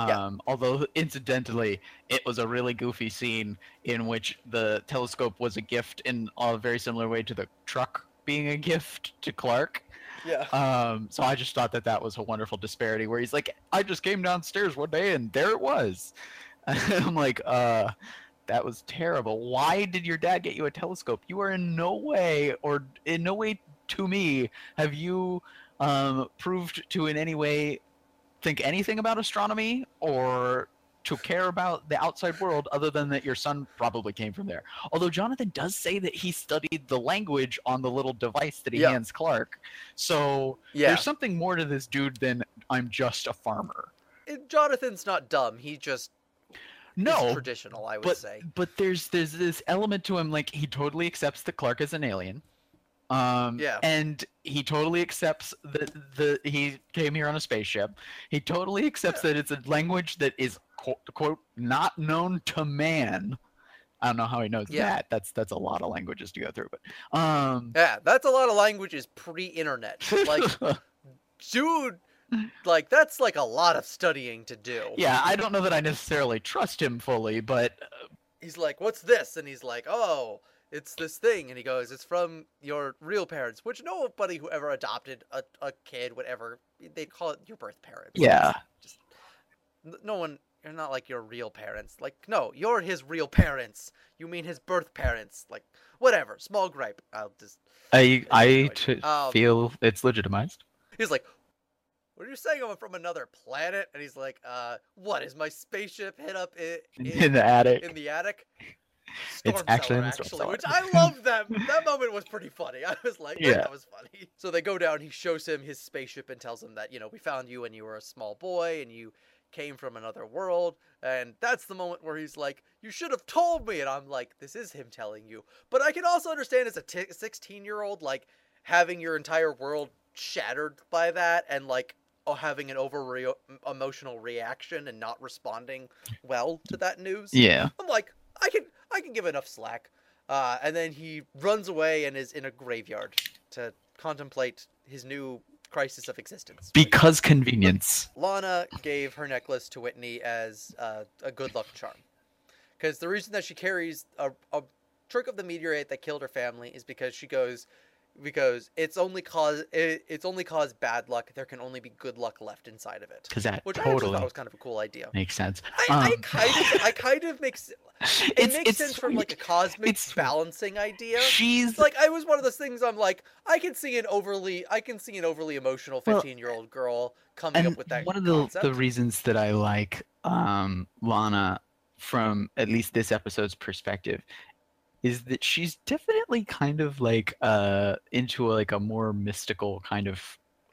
Yeah. um, although incidentally it was a really goofy scene in which the telescope was a gift in a very similar way to the truck being a gift to clark yeah. um, so i just thought that that was a wonderful disparity where he's like i just came downstairs one day and there it was i'm like uh that was terrible why did your dad get you a telescope you are in no way or in no way to me have you um, proved to in any way think anything about astronomy or to care about the outside world other than that your son probably came from there. Although Jonathan does say that he studied the language on the little device that he Yeah. hands Clark. So Yeah, there's something more to this dude than I'm just a farmer. It- Jonathan's not dumb. He just No, traditional, I would but say. but there's there's this element to him like he totally accepts that Clark is an alien. Um Yeah. and he totally accepts that the he came here on a spaceship. He totally accepts Yeah. that it's a language that is quote, quote not known to man. I don't know how he knows Yeah. that. That's that's a lot of languages to go through, but um Yeah, that's a lot of languages pre-internet. Like, dude, like that's like a lot of studying to do. yeah, I don't know that I necessarily trust him fully, but He's like, "What's this?" And he's like, "Oh, it's this thing." And he goes, "It's from your real parents," which nobody who ever adopted a, a kid would ever. They call it your birth parents. yeah. Just no one. You're not like your real parents. Like, no, you're his real parents. You mean his birth parents. Like, whatever. Small gripe. I'll just. I I Um, feel it's legitimized. He's like, "What are you saying? I'm from another planet?" And he's like, "Uh, what is my spaceship hit up in, In the attic. in the attic?" It's Storm actually cellar, the storm actually, which I love that. That moment was pretty funny. I was like, yeah. Yeah. that was funny. So they go down. He shows him his spaceship and tells him that you know we found you when you were a small boy and you came from another world. And that's the moment where he's like, "You should have told me." And I'm like, "This is him telling you." But I can also understand as a t- 16 year old, like having your entire world shattered by that and like oh, having an over re- emotional reaction and not responding well to that news. Yeah. I'm like, I can I can give enough slack. Uh, and then he runs away and is in a graveyard to contemplate his new crisis of existence. Because convenience. Lana gave her necklace to Whitney as uh, a good luck charm. Because the reason that she carries a, a trick of the meteorite that killed her family is because she goes, because it's only cause it, it's only caused bad luck. There can only be good luck left inside of it. Because that Which I totally thought was kind of a cool idea. makes sense. I, I Um, kind of I kind of makes it It's- makes it's sense from like a cosmic It's sweet. balancing idea. She's like I was one of those things. I'm like, I can see an overly, I can see an overly emotional 15 year old girl coming up with that one of the concept. the reasons that I like um, Lana from at least this episode's perspective is that she's definitely kind of like uh into a, like a more mystical kind of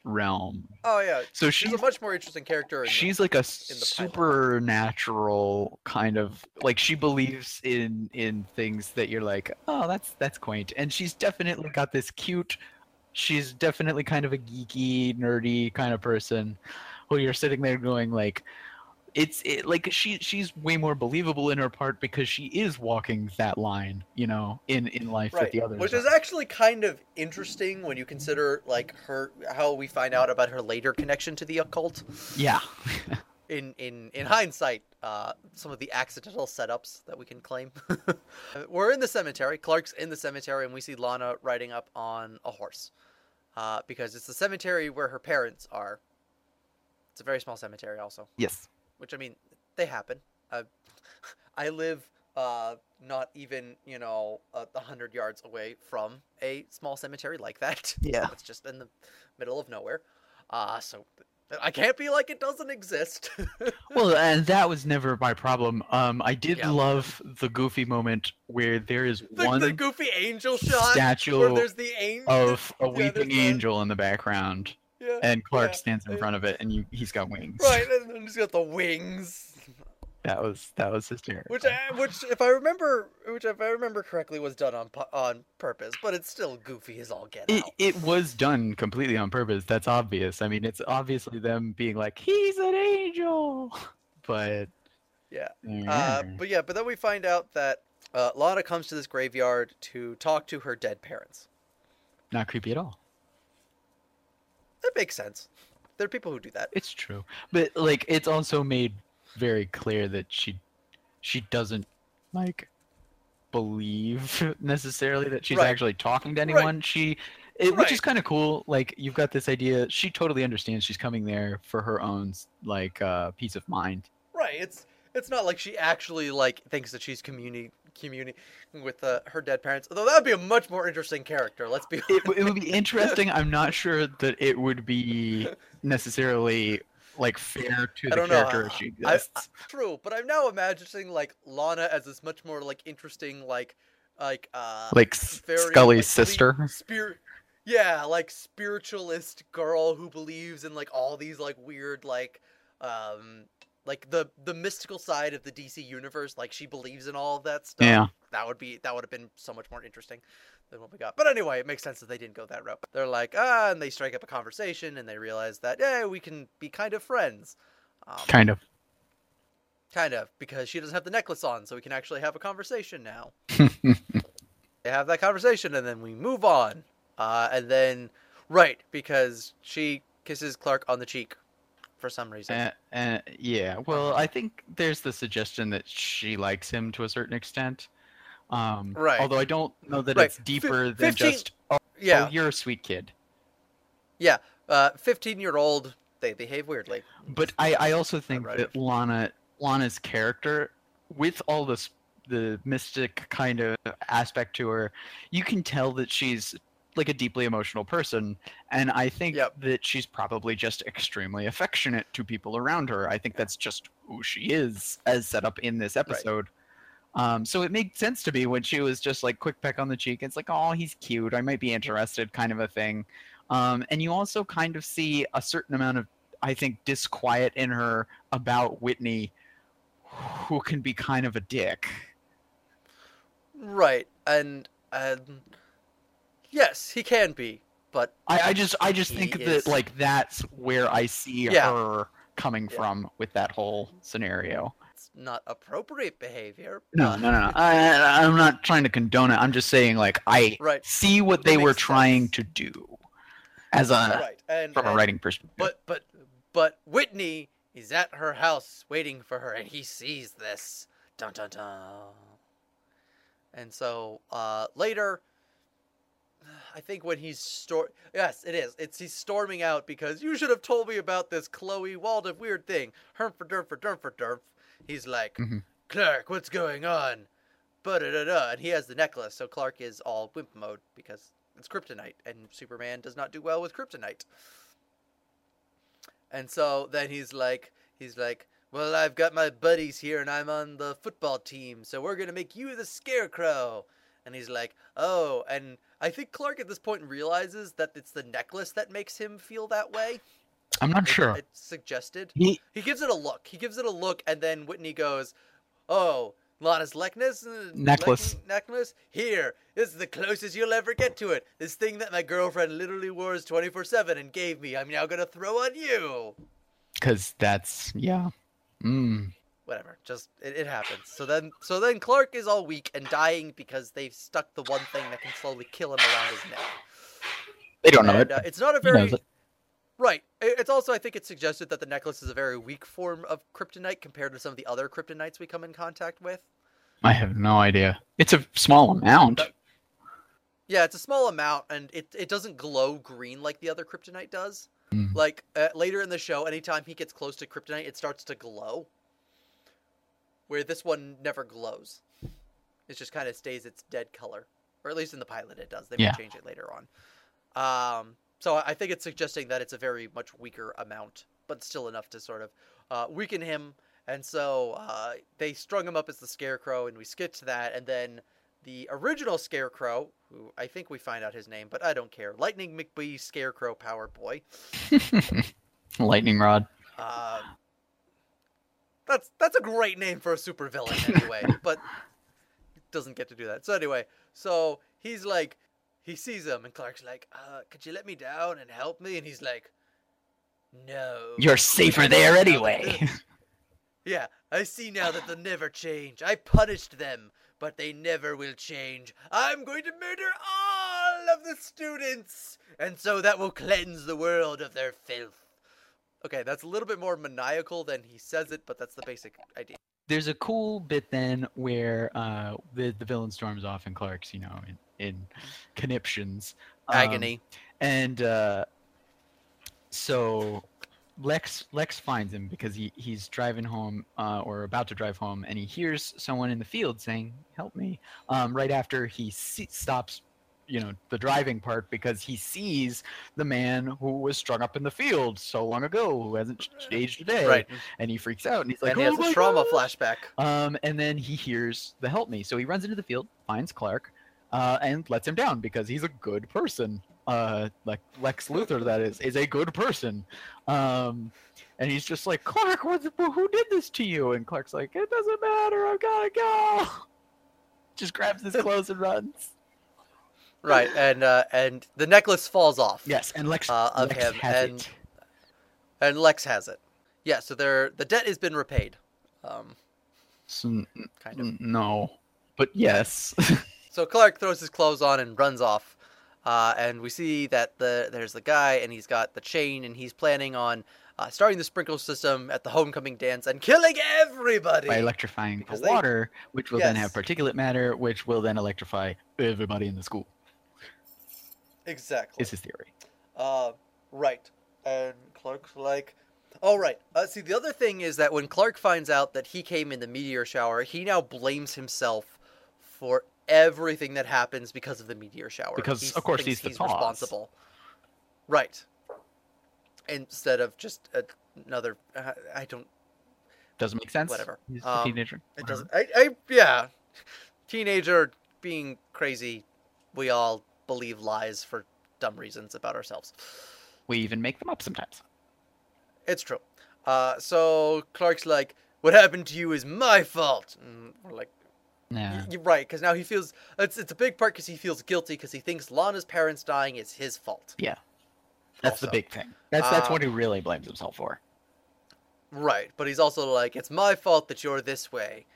realm. oh yeah, So she's she's a much more interesting character. In the- she's like a the supernatural kind of like she believes in in things that you're like oh that's that's quaint and she's definitely got this cute she's definitely kind of a geeky nerdy kind of person who you're sitting there going like it's it, like she she's way more believable in her part because she is walking that line you know in in life that right, the others which are. is actually kind of interesting when you consider like her how we find out about her later connection to the occult. yeah in in in hindsight, uh, some of the accidental setups that we can claim. We're in the cemetery. Clark's in the cemetery, and we see Lana riding up on a horse, uh, because it's the cemetery where her parents are. It's a very small cemetery, also. yes Which I mean, they happen. Uh, I live uh, not even you know a hundred yards away from a small cemetery like that. Yeah. it's just in the middle of nowhere. Uh, so I can't be like it doesn't exist. well and that was never my problem um i did Yeah. love the goofy moment where there is the, one the goofy angel shot statue where there's the angel of a yeah, weeping angel in the background yeah, and clark yeah, stands in yeah. front of it and you he's got wings. Right and then he's got the wings. That was that was hysterical. Which I, which if i remember which if i remember correctly was done on on purpose but it's still goofy as all get it, out. it was done completely on purpose that's obvious. I mean it's obviously them being like he's an angel! But Yeah. uh, Mm. but yeah but then we find out that uh, lana comes to this graveyard to talk to her dead parents. Not creepy at all that makes sense. There are people who do that. It's true. But like it's also made very clear that she she doesn't like believe necessarily that she's Right. actually talking to Right. anyone. She it, which is kind of cool. Like you've got this idea. She totally understands she's coming there for her own like uh peace of mind. Right. It's it's not like she actually like thinks that she's communi communicating with uh, her dead parents. Although that would be a much more interesting character. Let's be it, it would be interesting i'm not sure that it would be necessarily like fair to I the know, character as she I- exists. True, but I'm now imagining like Lana as this much more like interesting like like uh like very, Scully's like, sister. Spirit, yeah, like spiritualist girl who believes in like all these like weird like um like the the mystical side of the DC universe. Like she believes in all of that stuff. Yeah. that would be that would have been so much more interesting than what we got. But anyway, it makes sense that they didn't go that route. They're like ah, and they strike up a conversation, and they realize that yeah, we can be kind of friends. Um, Kind of. Kind of, because she doesn't have the necklace on, so we can actually have a conversation now. they have that conversation, and then we move on. Uh, and then, right, because she kisses Clark on the cheek for some reason. Uh, uh, yeah. Well, I think there's the suggestion that she likes him to a certain extent. Um, Right. Although I don't know that Right. it's deeper than 15 just oh, yeah, you're a sweet kid. Yeah. Uh, 15 year old, they behave weirdly. But I, I also think right. that Lana Lana's character, with all this the mystic kind of aspect to her, you can tell that she's like a deeply emotional person, and I think Yep. that she's probably just extremely affectionate to people around her. I think that's just who she is, as set up in this episode. Um, so it made sense to me when she was just like quick peck on the cheek. It's like, oh, he's cute. I might be interested, kind of a thing. Um, and you also kind of see a certain amount of, I think, disquiet in her about Whitney, who can be kind of a dick. Right, and, and yes, he can be, but I, I just, I just He think is- that like that's where I see Yeah. her coming Yeah. from with that whole scenario. it's not appropriate behavior. No, but- no, no, no. I, I'm not trying to condone it. I'm just saying, like, I Right. see what That they were makes trying sense. to do as a right, and from a and- writing perspective. But but but Whitney is at her house waiting for her, and he sees this. Dun dun dun. And so uh, later, I think when he's stor yes, it is. It's he's storming out because you should have told me about this Chloe Wall of Weird thing. Herm for derf for derf for derf. He's like, Mhm. Clark, what's going on? But da da and he has the necklace, so Clark is all wimp mode because it's kryptonite, and Superman does not do well with kryptonite. And so then he's like, he's like, well, I've got my buddies here, and I'm on the football team, so we're gonna make you the Scarecrow. And he's like, oh, and I think Clark at this point realizes that it's the necklace that makes him feel that way. I'm not It- sure. It's suggested. He, He gives it a look. He gives it a look, and then Whitney goes, "Oh, Lana's necklace, uh, Necklace. necklace. Here, this is the closest you'll ever get to it. This thing that my girlfriend literally wears twenty four seven and gave me. I'm now gonna throw on you. because that's yeah. Mm. Whatever. Just it, it happens. So then, so then Clark is all weak and dying because they've stuck the one thing that can slowly kill him around his neck. They don't know And, it. uh, it's not a very it. Right. It's also, I think, it's suggested that the necklace is a very weak form of kryptonite compared to some of the other kryptonites we come in contact with. I have no idea. It's a small amount. That- Yeah, it's a small amount, and it it doesn't glow green like the other kryptonite does. Mm. Like uh, later in the show, anytime he gets close to kryptonite, it starts to glow. Where this one never glows. It just kind of stays its dead color, or at least in the pilot it does. They Yeah. might change it later on. Um, so I think it's suggesting that it's a very much weaker amount, but still enough to sort of uh, weaken him. And so uh, they strung him up as the Scarecrow, and we skip to that, and then the original Scarecrow, who I think we find out his name, but I don't care. Lightning McBee Scarecrow Power Boy. Lightning rod. Um, that's that's a great name for a supervillain anyway, but doesn't get to do that. So anyway, so he's like, he sees him, and Clark's like, uh, "Could you let me down and help me?" And he's like, "No." You're safer there see now that anyway. yeah, I see now that they'll never change. I punished them, but they never will change. I'm going to murder all of the students, and so that will cleanse the world of their filth. Okay, that's a little bit more maniacal than he says it, but that's the basic idea. There's a cool bit then where uh, the the villain storms off and Clark's, you know, in, in conniptions. Um, Agony. and uh, so Lex Lex finds him because he, he's driving home uh, or about to drive home, and he hears someone in the field saying, "Help me!" Um, right after he se- stops you know the driving part because he sees the man who was strung up in the field so long ago who hasn't aged a day Right. and he freaks out and he's like and he has "Oh a trauma God!" flashback. um and then he hears the help me. So he runs into the field finds clark uh, and lets him down because he's a good person uh like lex luthor that is is a good person. Um and he's just like clark what, who did this to you? And clark's like it doesn't matter. I've gotta go. Just grabs his clothes and runs Right, and uh, and the necklace falls off. Yes, and Lex, Uh, of Lex him, has and- it. and Lex has it. Yeah, so they're, the debt has been repaid. Um, So, n- kind of. n- no, but yes. So Clark throws his clothes on and runs off. Uh, and we see that the there's the guy and he's got the chain and he's planning on uh, starting the sprinkler system at the homecoming dance and killing everybody. By electrifying the they- water, which will then have particulate matter, which will then electrify everybody in the school. Exactly. Is his theory. Uh, right. And Clark's like, oh, right. Uh, see, the other thing is that when Clark finds out that he came in the meteor shower, he now blames himself for everything that happens because of the meteor shower. Because, He of course, he's the he's responsible. Right. Instead of just another, uh, I don't. Doesn't make sense. Whatever. He's a Um, teenager. It doesn't. I, I. Yeah. Teenager being crazy. We all believe lies for dumb reasons about ourselves. We even make them up sometimes. It's true. Uh, so Clark's like, "What happened to you is my fault." And we're like, Yeah. "You're right," because now he feels it's it's a big part because he feels guilty because he thinks Lana's parents dying is his fault. Yeah. That's the big thing. That's that's what he really blames himself for. Right, but he's also like, "It's my fault that you're this way,"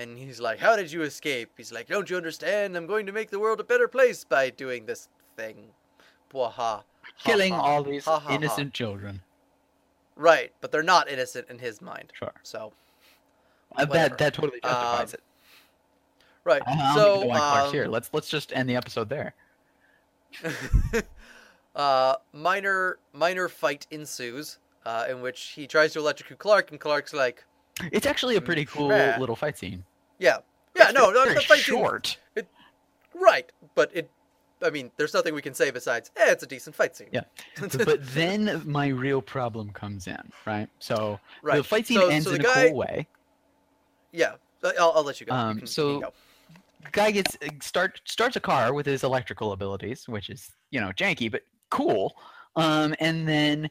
and he's like, "How did you escape?" He's like, "Don't you understand? I'm going to make the world a better place by doing this thing." Bwaha. Killing ha. all these Ha, innocent children. Right, but they're not innocent in his mind. Sure. So Uh, that that totally justifies Um, it. right. I don't so even know why um, here. Let's let's just end the episode there. uh, minor minor fight ensues, uh, in which he tries to electrocute Clark, and Clark's like, It's actually a pretty cool Meh. little fight scene. "Yeah, yeah, It's no, no, very the fight scene- short. right." But it, I mean, there's nothing we can say besides, "Eh, it's a decent fight scene." Yeah. but then my real problem comes in, right? So right. the fight scene so, ends so in guy, a cool way. Yeah, I'll, I'll let you go. You Um, can- you so- can go. Guy gets uh, start starts a car with his electrical abilities, which is you know janky but cool. Um, and then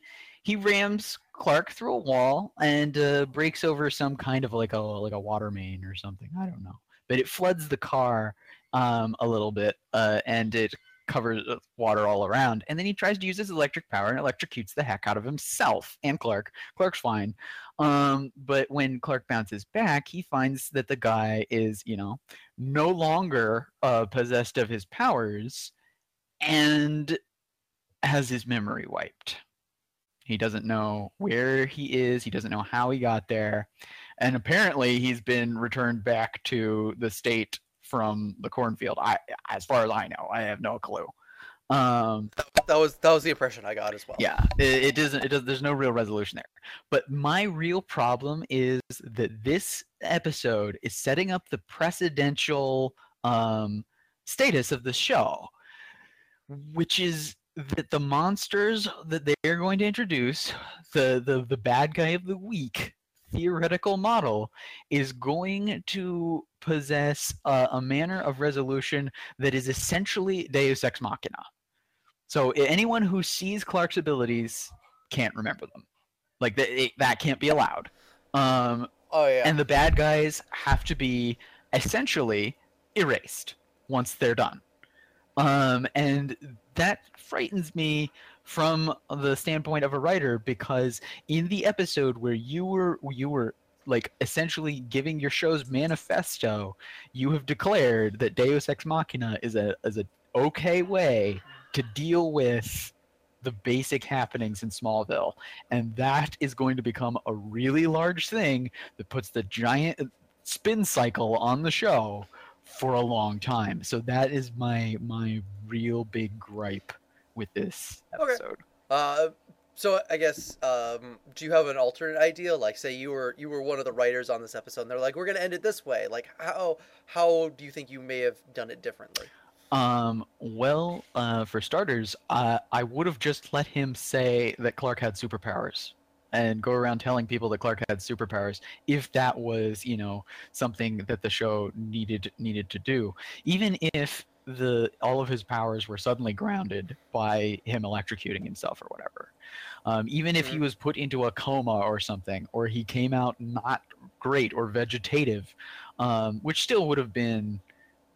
he rams Clark through a wall and uh, breaks over some kind of like a like a water main or something. I don't know, but it floods the car um, a little bit, uh, and it covers uh, water all around. And then he tries to use his electric power and electrocutes the heck out of himself and Clark. Clark's fine, um, but when Clark bounces back, he finds that the guy is you know no longer uh, possessed of his powers and has his memory wiped. He doesn't know where he is, he doesn't know how he got there, and apparently he's been returned back to the state from the cornfield. I as far as I know, I have no clue. Um, That was that was the impression I got as well. yeah, it, it doesn't. It does. There's no real resolution there. But my real problem is that this episode is setting up the precedential um, status of the show, which is that the monsters that they are going to introduce, the the the bad guy of the week theoretical model, is going to possess a, a manner of resolution that is essentially Deus ex machina. So anyone who sees Clark's abilities can't remember them. Like that, it, that can't be allowed. Um, Oh yeah. and the bad guys have to be essentially erased once they're done. Um, and that frightens me from the standpoint of a writer because in the episode where you were you were like essentially giving your show's manifesto, you have declared that Deus Ex Machina is a is a okay way to deal with the basic happenings in Smallville, and that is going to become a really large thing that puts the giant spin cycle on the show for a long time. So that is my my real big gripe with this Okay. episode. Uh, so I guess um, do you have an alternate idea? Like, say you were you were one of the writers on this episode, and they're like, "We're gonna end it this way." Like, how how do you think you may have done it differently? Um, well, uh, for starters, uh, I would have just let him say that Clark had superpowers and go around telling people that Clark had superpowers if that was, you know, something that the show needed needed to do. Even if the all of his powers were suddenly grounded by him electrocuting himself or whatever. Um, even if he Mhm. was put into a coma or something, or he came out not great or vegetative, um, which still would have been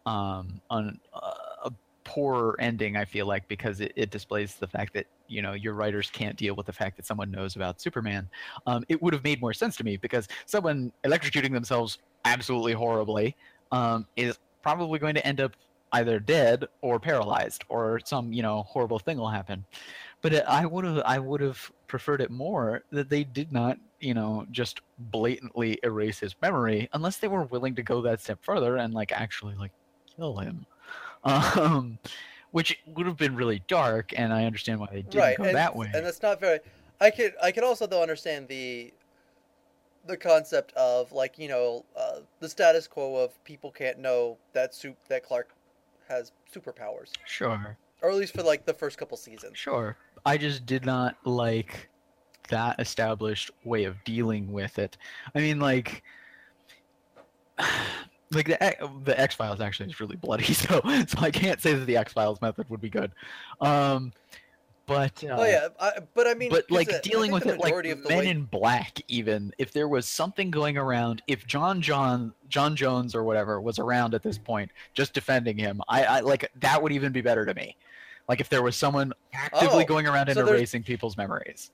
um, an, uh, a poor ending. I feel like because it, it displays the fact that you know your writers can't deal with the fact that someone knows about Superman. Um, it would have made more sense to me because someone electrocuting themselves absolutely horribly um, is probably going to end up either dead or paralyzed or some you know horrible thing will happen but it, i would have i would have preferred it more that they did not you know just blatantly erase his memory unless they were willing to go that step further and like actually like kill him um which would have been really dark and i understand why they didn't right, go and, that way and that's not very. I could I could also though understand the the concept of like you know uh, the status quo of people can't know that soup that Clark has superpowers, sure or at least for like the first couple seasons. Sure. I just did not like that established way of dealing with it. I mean, like, like the the X Files actually is really bloody, so so I can't say that the X Files method would be good. Um, but uh, oh yeah, I, but I mean, but like I dealing with it like Men way- in Black, even if there was something going around, if John John John Jones or whatever was around at this point, just defending him, I, I like that would even be better to me. Like if there was someone actively Oh, going around and so erasing people's memories.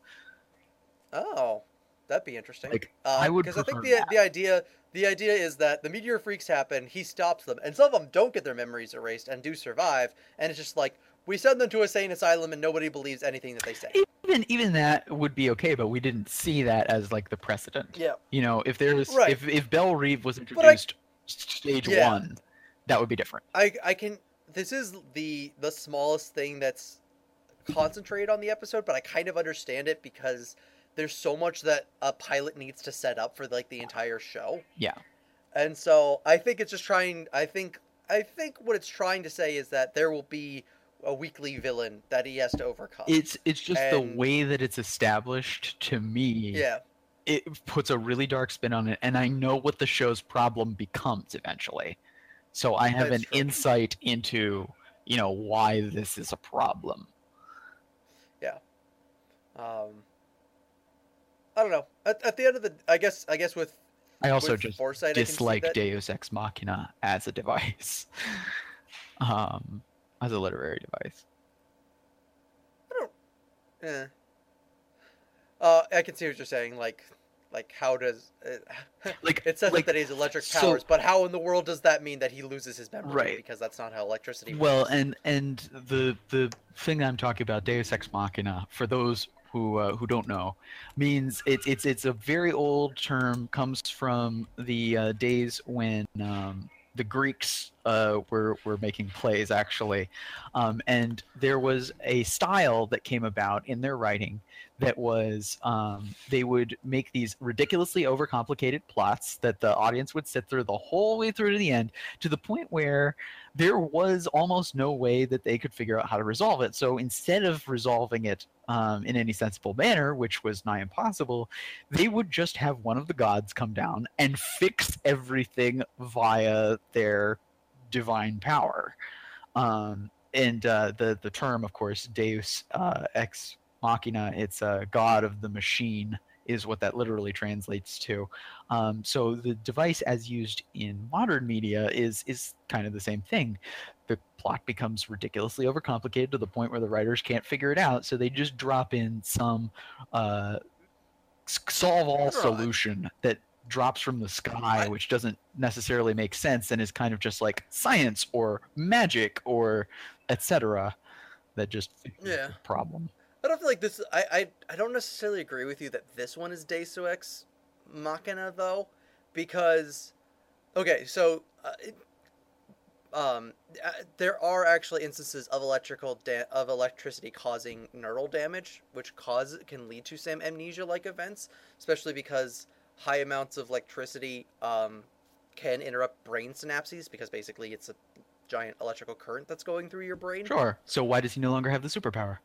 Oh, that'd be interesting. Like, Uh, I would because I think the that. the idea the idea is that the meteor freaks happen, he stops them, and some of them don't get their memories erased and do survive, and it's just like we send them to a sane asylum and nobody believes anything that they say. Even even that would be okay, but we didn't see that as like the precedent. Yeah, You know, if there's Right. if if Belle Reve was I- introduced stage Yeah. one, that would be different. I I can. This is the the smallest thing that's concentrated on the episode, but I kind of understand it because there's so much that a pilot needs to set up for like the entire show. Yeah. And so I think it's just trying. I think I think what it's trying to say is that there will be a weekly villain that he has to overcome. It's it's just the way that it's established to me. yeah, It puts a really dark spin on it, and I know what the show's problem becomes eventually. So I have That's an true. insight into you know why this is a problem. Yeah. Um, I don't know. At, at the end of the, I guess I guess with I also with just foresight, dislike Deus Ex Machina as a device, um, as a literary device. I don't. Eh. Uh, I can see what you're saying. Like, like how does it, Like, it says like, that he has electric so- powers, but how in the world does that mean that he loses his memory? Right. Because that's not how electricity works. well, and and the the thing I'm talking about, Deus Ex Machina, for those who uh, who don't know, means it's it's it's a very old term. Comes from the uh, days when um, the Greeks uh, were were making plays actually, um, and there was a style that came about in their writing that was um, they would make these ridiculously overcomplicated plots that the audience would sit through the whole way through to the end to the point where there was almost no way that they could figure out how to resolve it. So instead of resolving it um, in any sensible manner, which was nigh impossible, they would just have one of the gods come down and fix everything via their divine power. Um, and uh, the the term, of course, Deus uh, ex machina, it's a god of the machine, is what that literally translates to. Um, so the device, as used in modern media, is is kind of the same thing. The plot becomes ridiculously overcomplicated to the point where the writers can't figure it out, so they just drop in some uh, solve all solution that drops from the sky, which doesn't necessarily make sense and is kind of just like science or magic or etc. That just Yeah. problem. I don't feel like this. I, I I don't necessarily agree with you that this one is Deus Ex Machina though, because okay, so uh, it, um, uh, there are actually instances of electrical da- of electricity causing neural damage, which cause can lead to some amnesia-like events, especially because high amounts of electricity um, can interrupt brain synapses because basically it's a giant electrical current that's going through your brain. Sure. So why does he no longer have the superpower?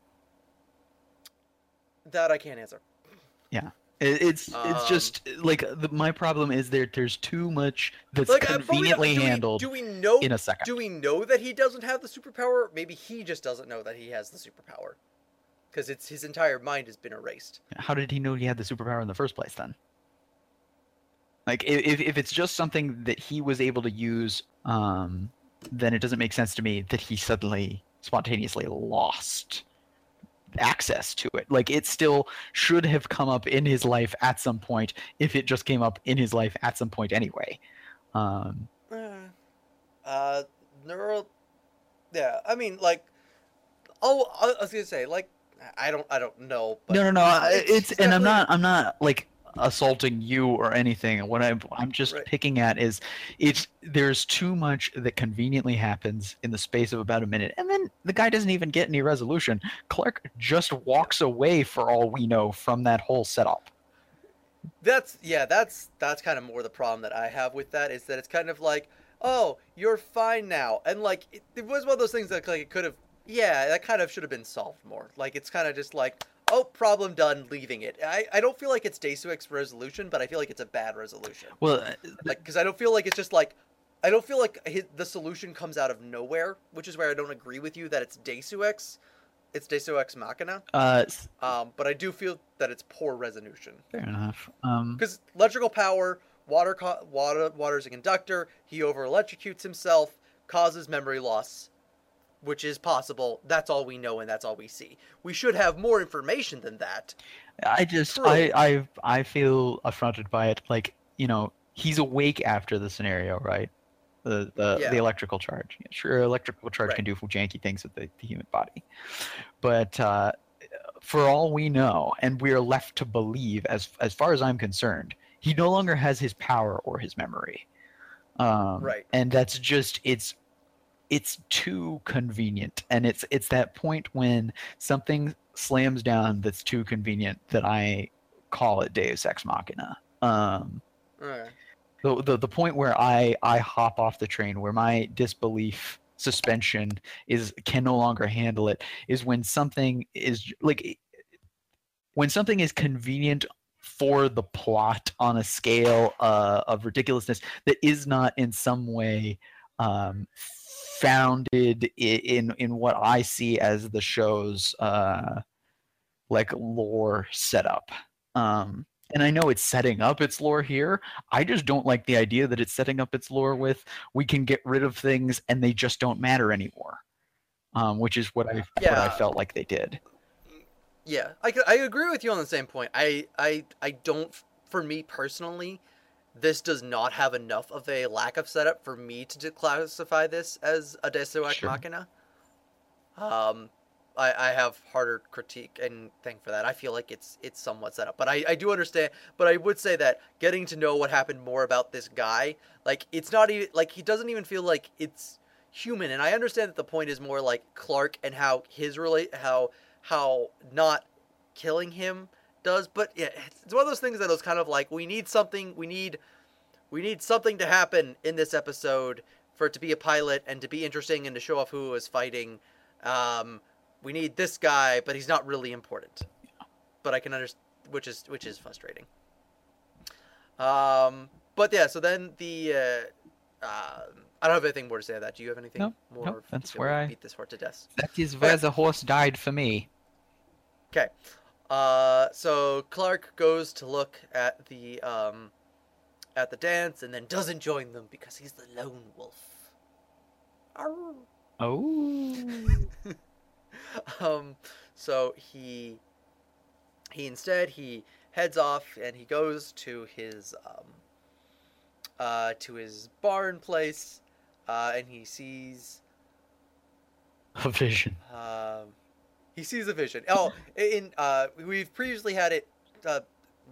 That I can't answer. It, it's it's Um, just like the, my problem is there. There's too much that's Like, conveniently do we- handled Do we know? in a second. Do we know that he doesn't have the superpower? Maybe he just doesn't know that he has the superpower, because it's his entire mind has been erased. How did he know he had the superpower in the first place then? Like if if it's just something that he was able to use, um, then it doesn't make sense to me that he suddenly spontaneously lost access to it. Like it still should have come up in his life at some point if it just came up in his life at some point anyway. Um, Uh, neural. Yeah, I mean, like, oh, I I was gonna say, like, I don't, I don't know. But no, no, no. It's It's, and I'm not. I'm not like assaulting you or anything. What I'm I'm just Right. picking at is it's there's too much that conveniently happens in the space of about a minute, and then the guy doesn't even get any resolution. Clark just walks away for all we know from that whole setup. That's yeah, that's that's kind of more the problem that I have with that is that it's kind of like, oh, you're fine now, and like it, it was one of those things that like it could have, yeah, that kind of should have been solved more. Like it's kind of just like, oh, problem done, leaving it. I I don't feel like it's Ex resolution, but I feel like it's a bad resolution. Well, Like because I don't feel like it's just like. I don't feel like hi the solution comes out of nowhere, which is where I don't agree with you that it's Ex. It's Deus Ex Machina. uh, Um, but I do feel that it's poor resolution. fair enough. Um, Because electrical power, water, co- water, water's a conductor. He over electrocutes himself, causes memory loss, which is possible. That's all we know, and that's all we see. We should have more information than that. I just True. I I I feel affronted by it. Like you know, he's awake after the scenario, right? The the, Yeah. the electrical charge. Yeah, Sure, electrical charge Right. can do janky things with the, the human body, but uh, for all we know, and we are left to believe, as as far as I'm concerned, he no longer has his power or his memory. Um, Right. And that's just it's it's too convenient, and it's it's that point when something slams down that's too convenient that I call it Deus Ex Machina. Um, Okay. the, the the point where I I hop off the train, where my disbelief suspension is can no longer handle it, is when something is like when something is convenient for the plot on a scale uh, of ridiculousness that is not in some way um, founded in in what I see as the show's uh, like lore setup. Um, and I know it's setting up its lore here. I just don't like the idea that it's setting up its lore with we can get rid of things and they just don't matter anymore. Um, which is what I what I felt like they did. Yeah, I, I agree with you on the same point. I, I, I don't, for me personally, this does not have enough of a lack of setup for me to classify this as a Deus Ex Sure. Machina. Um, I, I have harder critique and thing for that. I feel like it's it's somewhat set up, but I, I do understand. But I would say that getting to know what happened more about this guy, like it's not even like he doesn't even feel like it's human. And I understand that the point is more like Clark and how his relate how how not killing him does. But yeah, it's one of those things that was kind of like we need something. We need we need something to happen in this episode for it to be a pilot and to be interesting and to show off who is fighting. Um, we need this guy, but he's not really important. But I can understand, which is which is frustrating. Um, but yeah, so then the uh, um I don't have anything more to say on that. Do you have anything Nope, more? nope, that's where I- beat this horse to death. That is where the horse died for me. Okay. Uh, so Clark goes to look at the um, at the dance and then doesn't join them because he's the lone wolf. Arr. Oh. um, so he he instead he heads off and he goes to his um, uh, to his barn place, uh, and he sees A vision. um, he sees a vision. Oh, in uh, we've previously had it uh,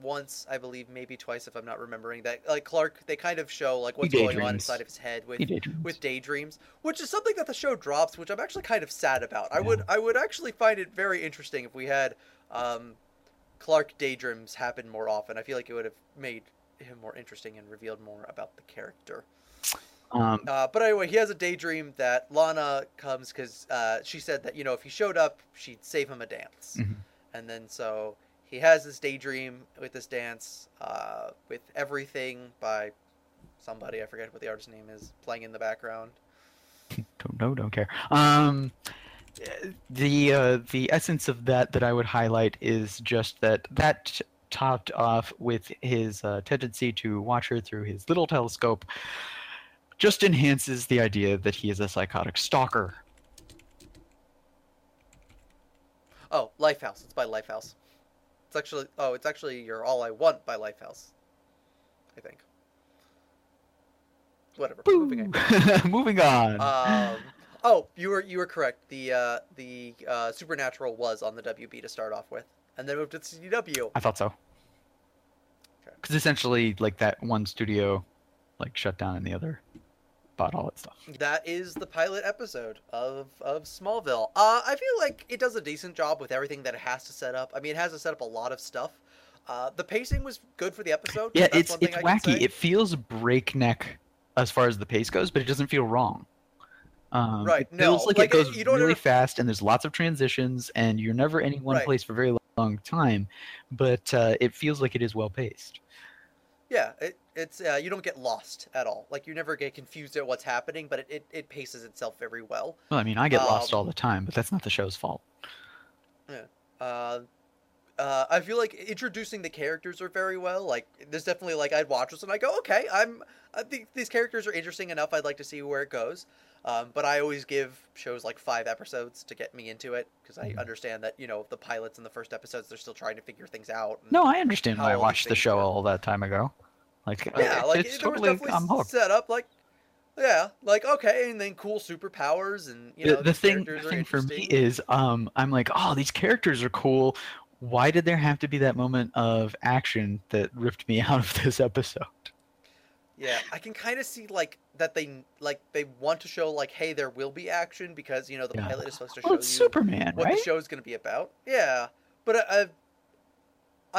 once, I believe, maybe twice, if I'm not remembering that. Like Clark, they kind of show like what's going on inside of his head with daydreams. with daydreams, which is something that the show drops, which I'm actually kind of sad about. I would I would actually find it very interesting if we had um, Clark daydreams happen more often. I feel like it would have made him more interesting and revealed more about the character. Um, Uh, but anyway, he has a daydream that Lana comes because uh, she said that you know if he showed up, she'd save him a dance, Mhm. and then so he has this daydream with this dance uh, with everything by somebody I forget what the artist's name is playing in the background. don't know, don't care. Um, the uh, the essence of that that I would highlight is just that that topped off with his uh, tendency to watch her through his little telescope just enhances the idea that he is a psychotic stalker. Oh, Lifehouse. It's by Lifehouse. It's actually oh, it's actually your All I Want by Lifehouse. I think. Whatever. Moving on. Moving on. Um, oh, you were you were correct. The uh, the uh, Supernatural was on the WB to start off with, and then moved to CW. I thought so. Okay. Because essentially, like that one studio, like shut down, and the other bought all that stuff. That is the pilot episode of of Smallville. Uh, I feel like it does a decent job with everything that it has to set up. I mean, it has to set up a lot of stuff. Uh, the pacing was good for the episode. Yeah, it's it's I wacky. It feels breakneck as far as the pace goes, but it doesn't feel wrong. Um, Right, It feels no, like, like, it goes really ever- fast, and there's lots of transitions, and you're never in one Right. place for very long time. But uh, it feels like it is well paced. Yeah, it, it's uh, you don't get lost at all. Like you never get confused at what's happening, but it, it, it paces itself very well. Well, I mean, I get lost Um, all the time, but that's not the show's fault. Yeah. Uh, uh, I feel like introducing the characters are very well. Like there's definitely like I'd watch this and I go, okay, I'm I think these characters are interesting enough. I'd like to see where it goes. Um, but I always give shows like five episodes to get me into it because I Mhm. understand that you know the pilots and the first episodes they're still trying to figure things out. No, I understand why I watched the show all that time ago. Like, uh, yeah, like it's was totally, definitely I'm hooked. set up like. Yeah, like okay, and then cool superpowers, and you the, know the these thing, the thing for me is um i'm like oh these characters are cool why did there have to be that moment of action that ripped me out of this episode Yeah, I can kind of see like that they like they want to show like, hey, there will be action because you know the Yeah. pilot is supposed to show well you superman what right the show is going to be about. Yeah, but uh, I, I,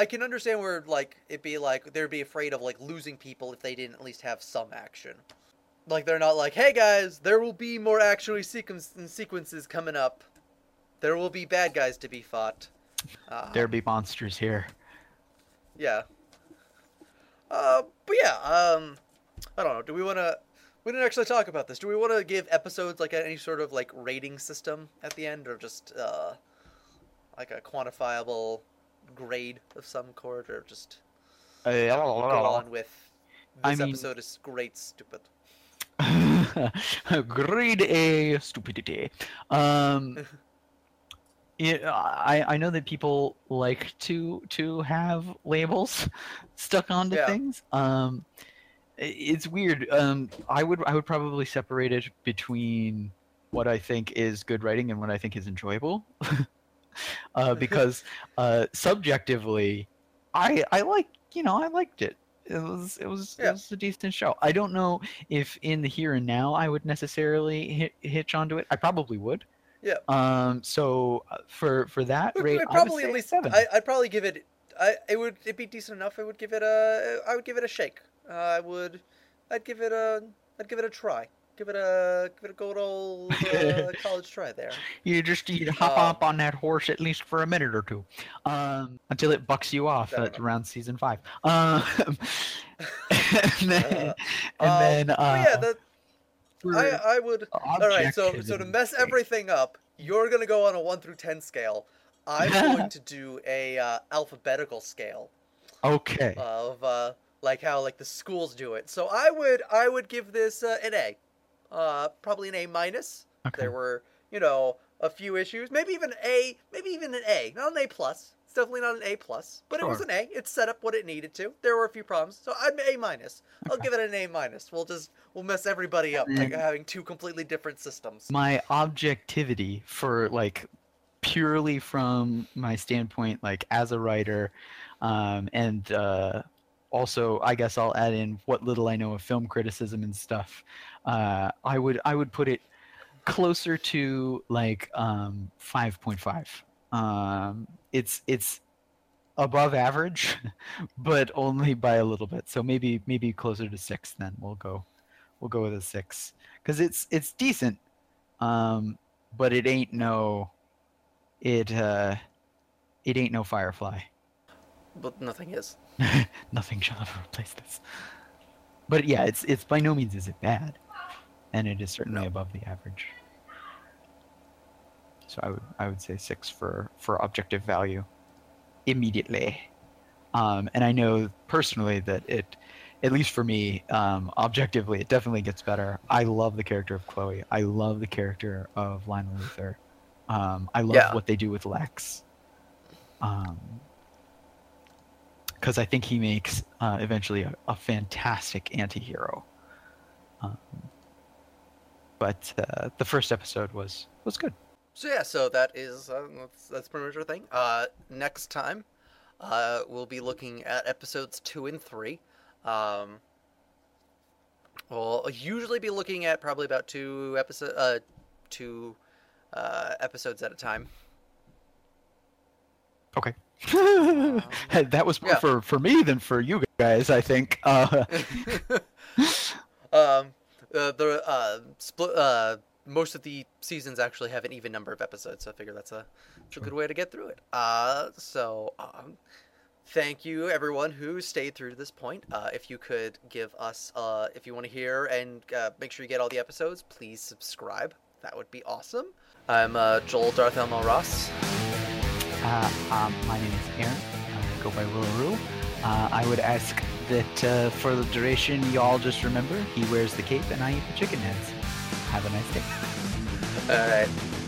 I can understand where like it'd be like they'd be afraid of like losing people if they didn't at least have some action. Like they're not like, hey guys, there will be more action sequence sequences coming up. There will be bad guys to be fought. Uh, there be monsters here yeah. Uh, but yeah, um, I don't know. Do we want to? We didn't actually talk about this. Do we want to give episodes like any sort of like rating system at the end, or just uh, like a quantifiable grade of some sort, or just go on with I this mean- episode is great, stupid. grade a stupidity um it, I, I know that people like to to have labels stuck onto Yeah. things. Um it's weird. Um i would i would probably separate it between what i think is good writing and what i think is enjoyable. Uh because uh subjectively i i like you know i liked it. It was it was Yeah. it was a decent show. I don't know if in the here and now i would necessarily hit, hitch onto it. I probably would Yeah. um so uh, for for that rate I'd I would probably at least. seven. I, I'd probably give it. I it would it be decent enough. I would give it a. I would give it a shake. Uh, I would. I'd give it a. I'd give it a try. Give it a give it a good old uh, college try there. You just you hop Um, up on that horse at least for a minute or two, um, until it bucks you off at enough. around season five. Um, and then, Uh, and Um, then but uh, yeah, the, I I would. All right, so so to mess everything up, you're gonna go on a one through ten scale. I'm going to do a uh, alphabetical scale Okay. of uh, like how like the schools do it. So I would I would give this uh, an A, uh, probably an A minus. okay. There were you know a few issues, maybe even A, maybe even an A, not an A plus. It's definitely not an A plus, but it was an A. It set up what it needed to. There were a few problems, so I'm A minus. I'll Okay. give it an A minus. We'll just we'll mess everybody up like having two completely different systems. my objectivity for like purely from my standpoint like as a writer um, and uh, also i guess i'll add in what little i know of film criticism and stuff uh, i would i would put it closer to like um, 5.5 um, it's it's above average but only by a little bit so maybe maybe closer to six then we'll go we'll go with a six because it's it's decent, um, but it ain't no, it uh, it ain't no Firefly. But nothing is. Nothing shall ever replace this. But yeah, it's it's by no means is it bad, and it is certainly No. above the average. So I would I would say six for for objective value, immediately, um, and I know personally that it, at least for me, um, objectively, it definitely gets better. I love the character of Chloe. I love the character of Lionel Luthor. Um, I love Yeah. what they do with Lex. Um, because I think he makes uh, eventually a, a fantastic anti-hero. Um, but uh, the first episode was was good. So yeah, so that is uh, that's, that's pretty much our thing. Uh, next time, uh, we'll be looking at episodes two and three. Um, we'll usually be looking at probably about two episode uh, two uh, episodes at a time. Okay. that was more yeah. for, for me than for you guys, I think. Uh, um, uh, the uh, split. Uh, most of the seasons actually have an even number of episodes, so I figure that's a, that's a good way to get through it. Uh, so um, thank you everyone who stayed through to this point. Uh, if you could give us, uh, if you want to hear and uh, make sure you get all the episodes, please subscribe. That would be awesome. I'm uh, Joel Darth Elmo Ross. uh, um, my name is Aaron. I go by Willaroo. Uh, I would ask that uh, for the duration, y'all just remember he wears the cape and I eat the chicken heads. Have a nice day. All right.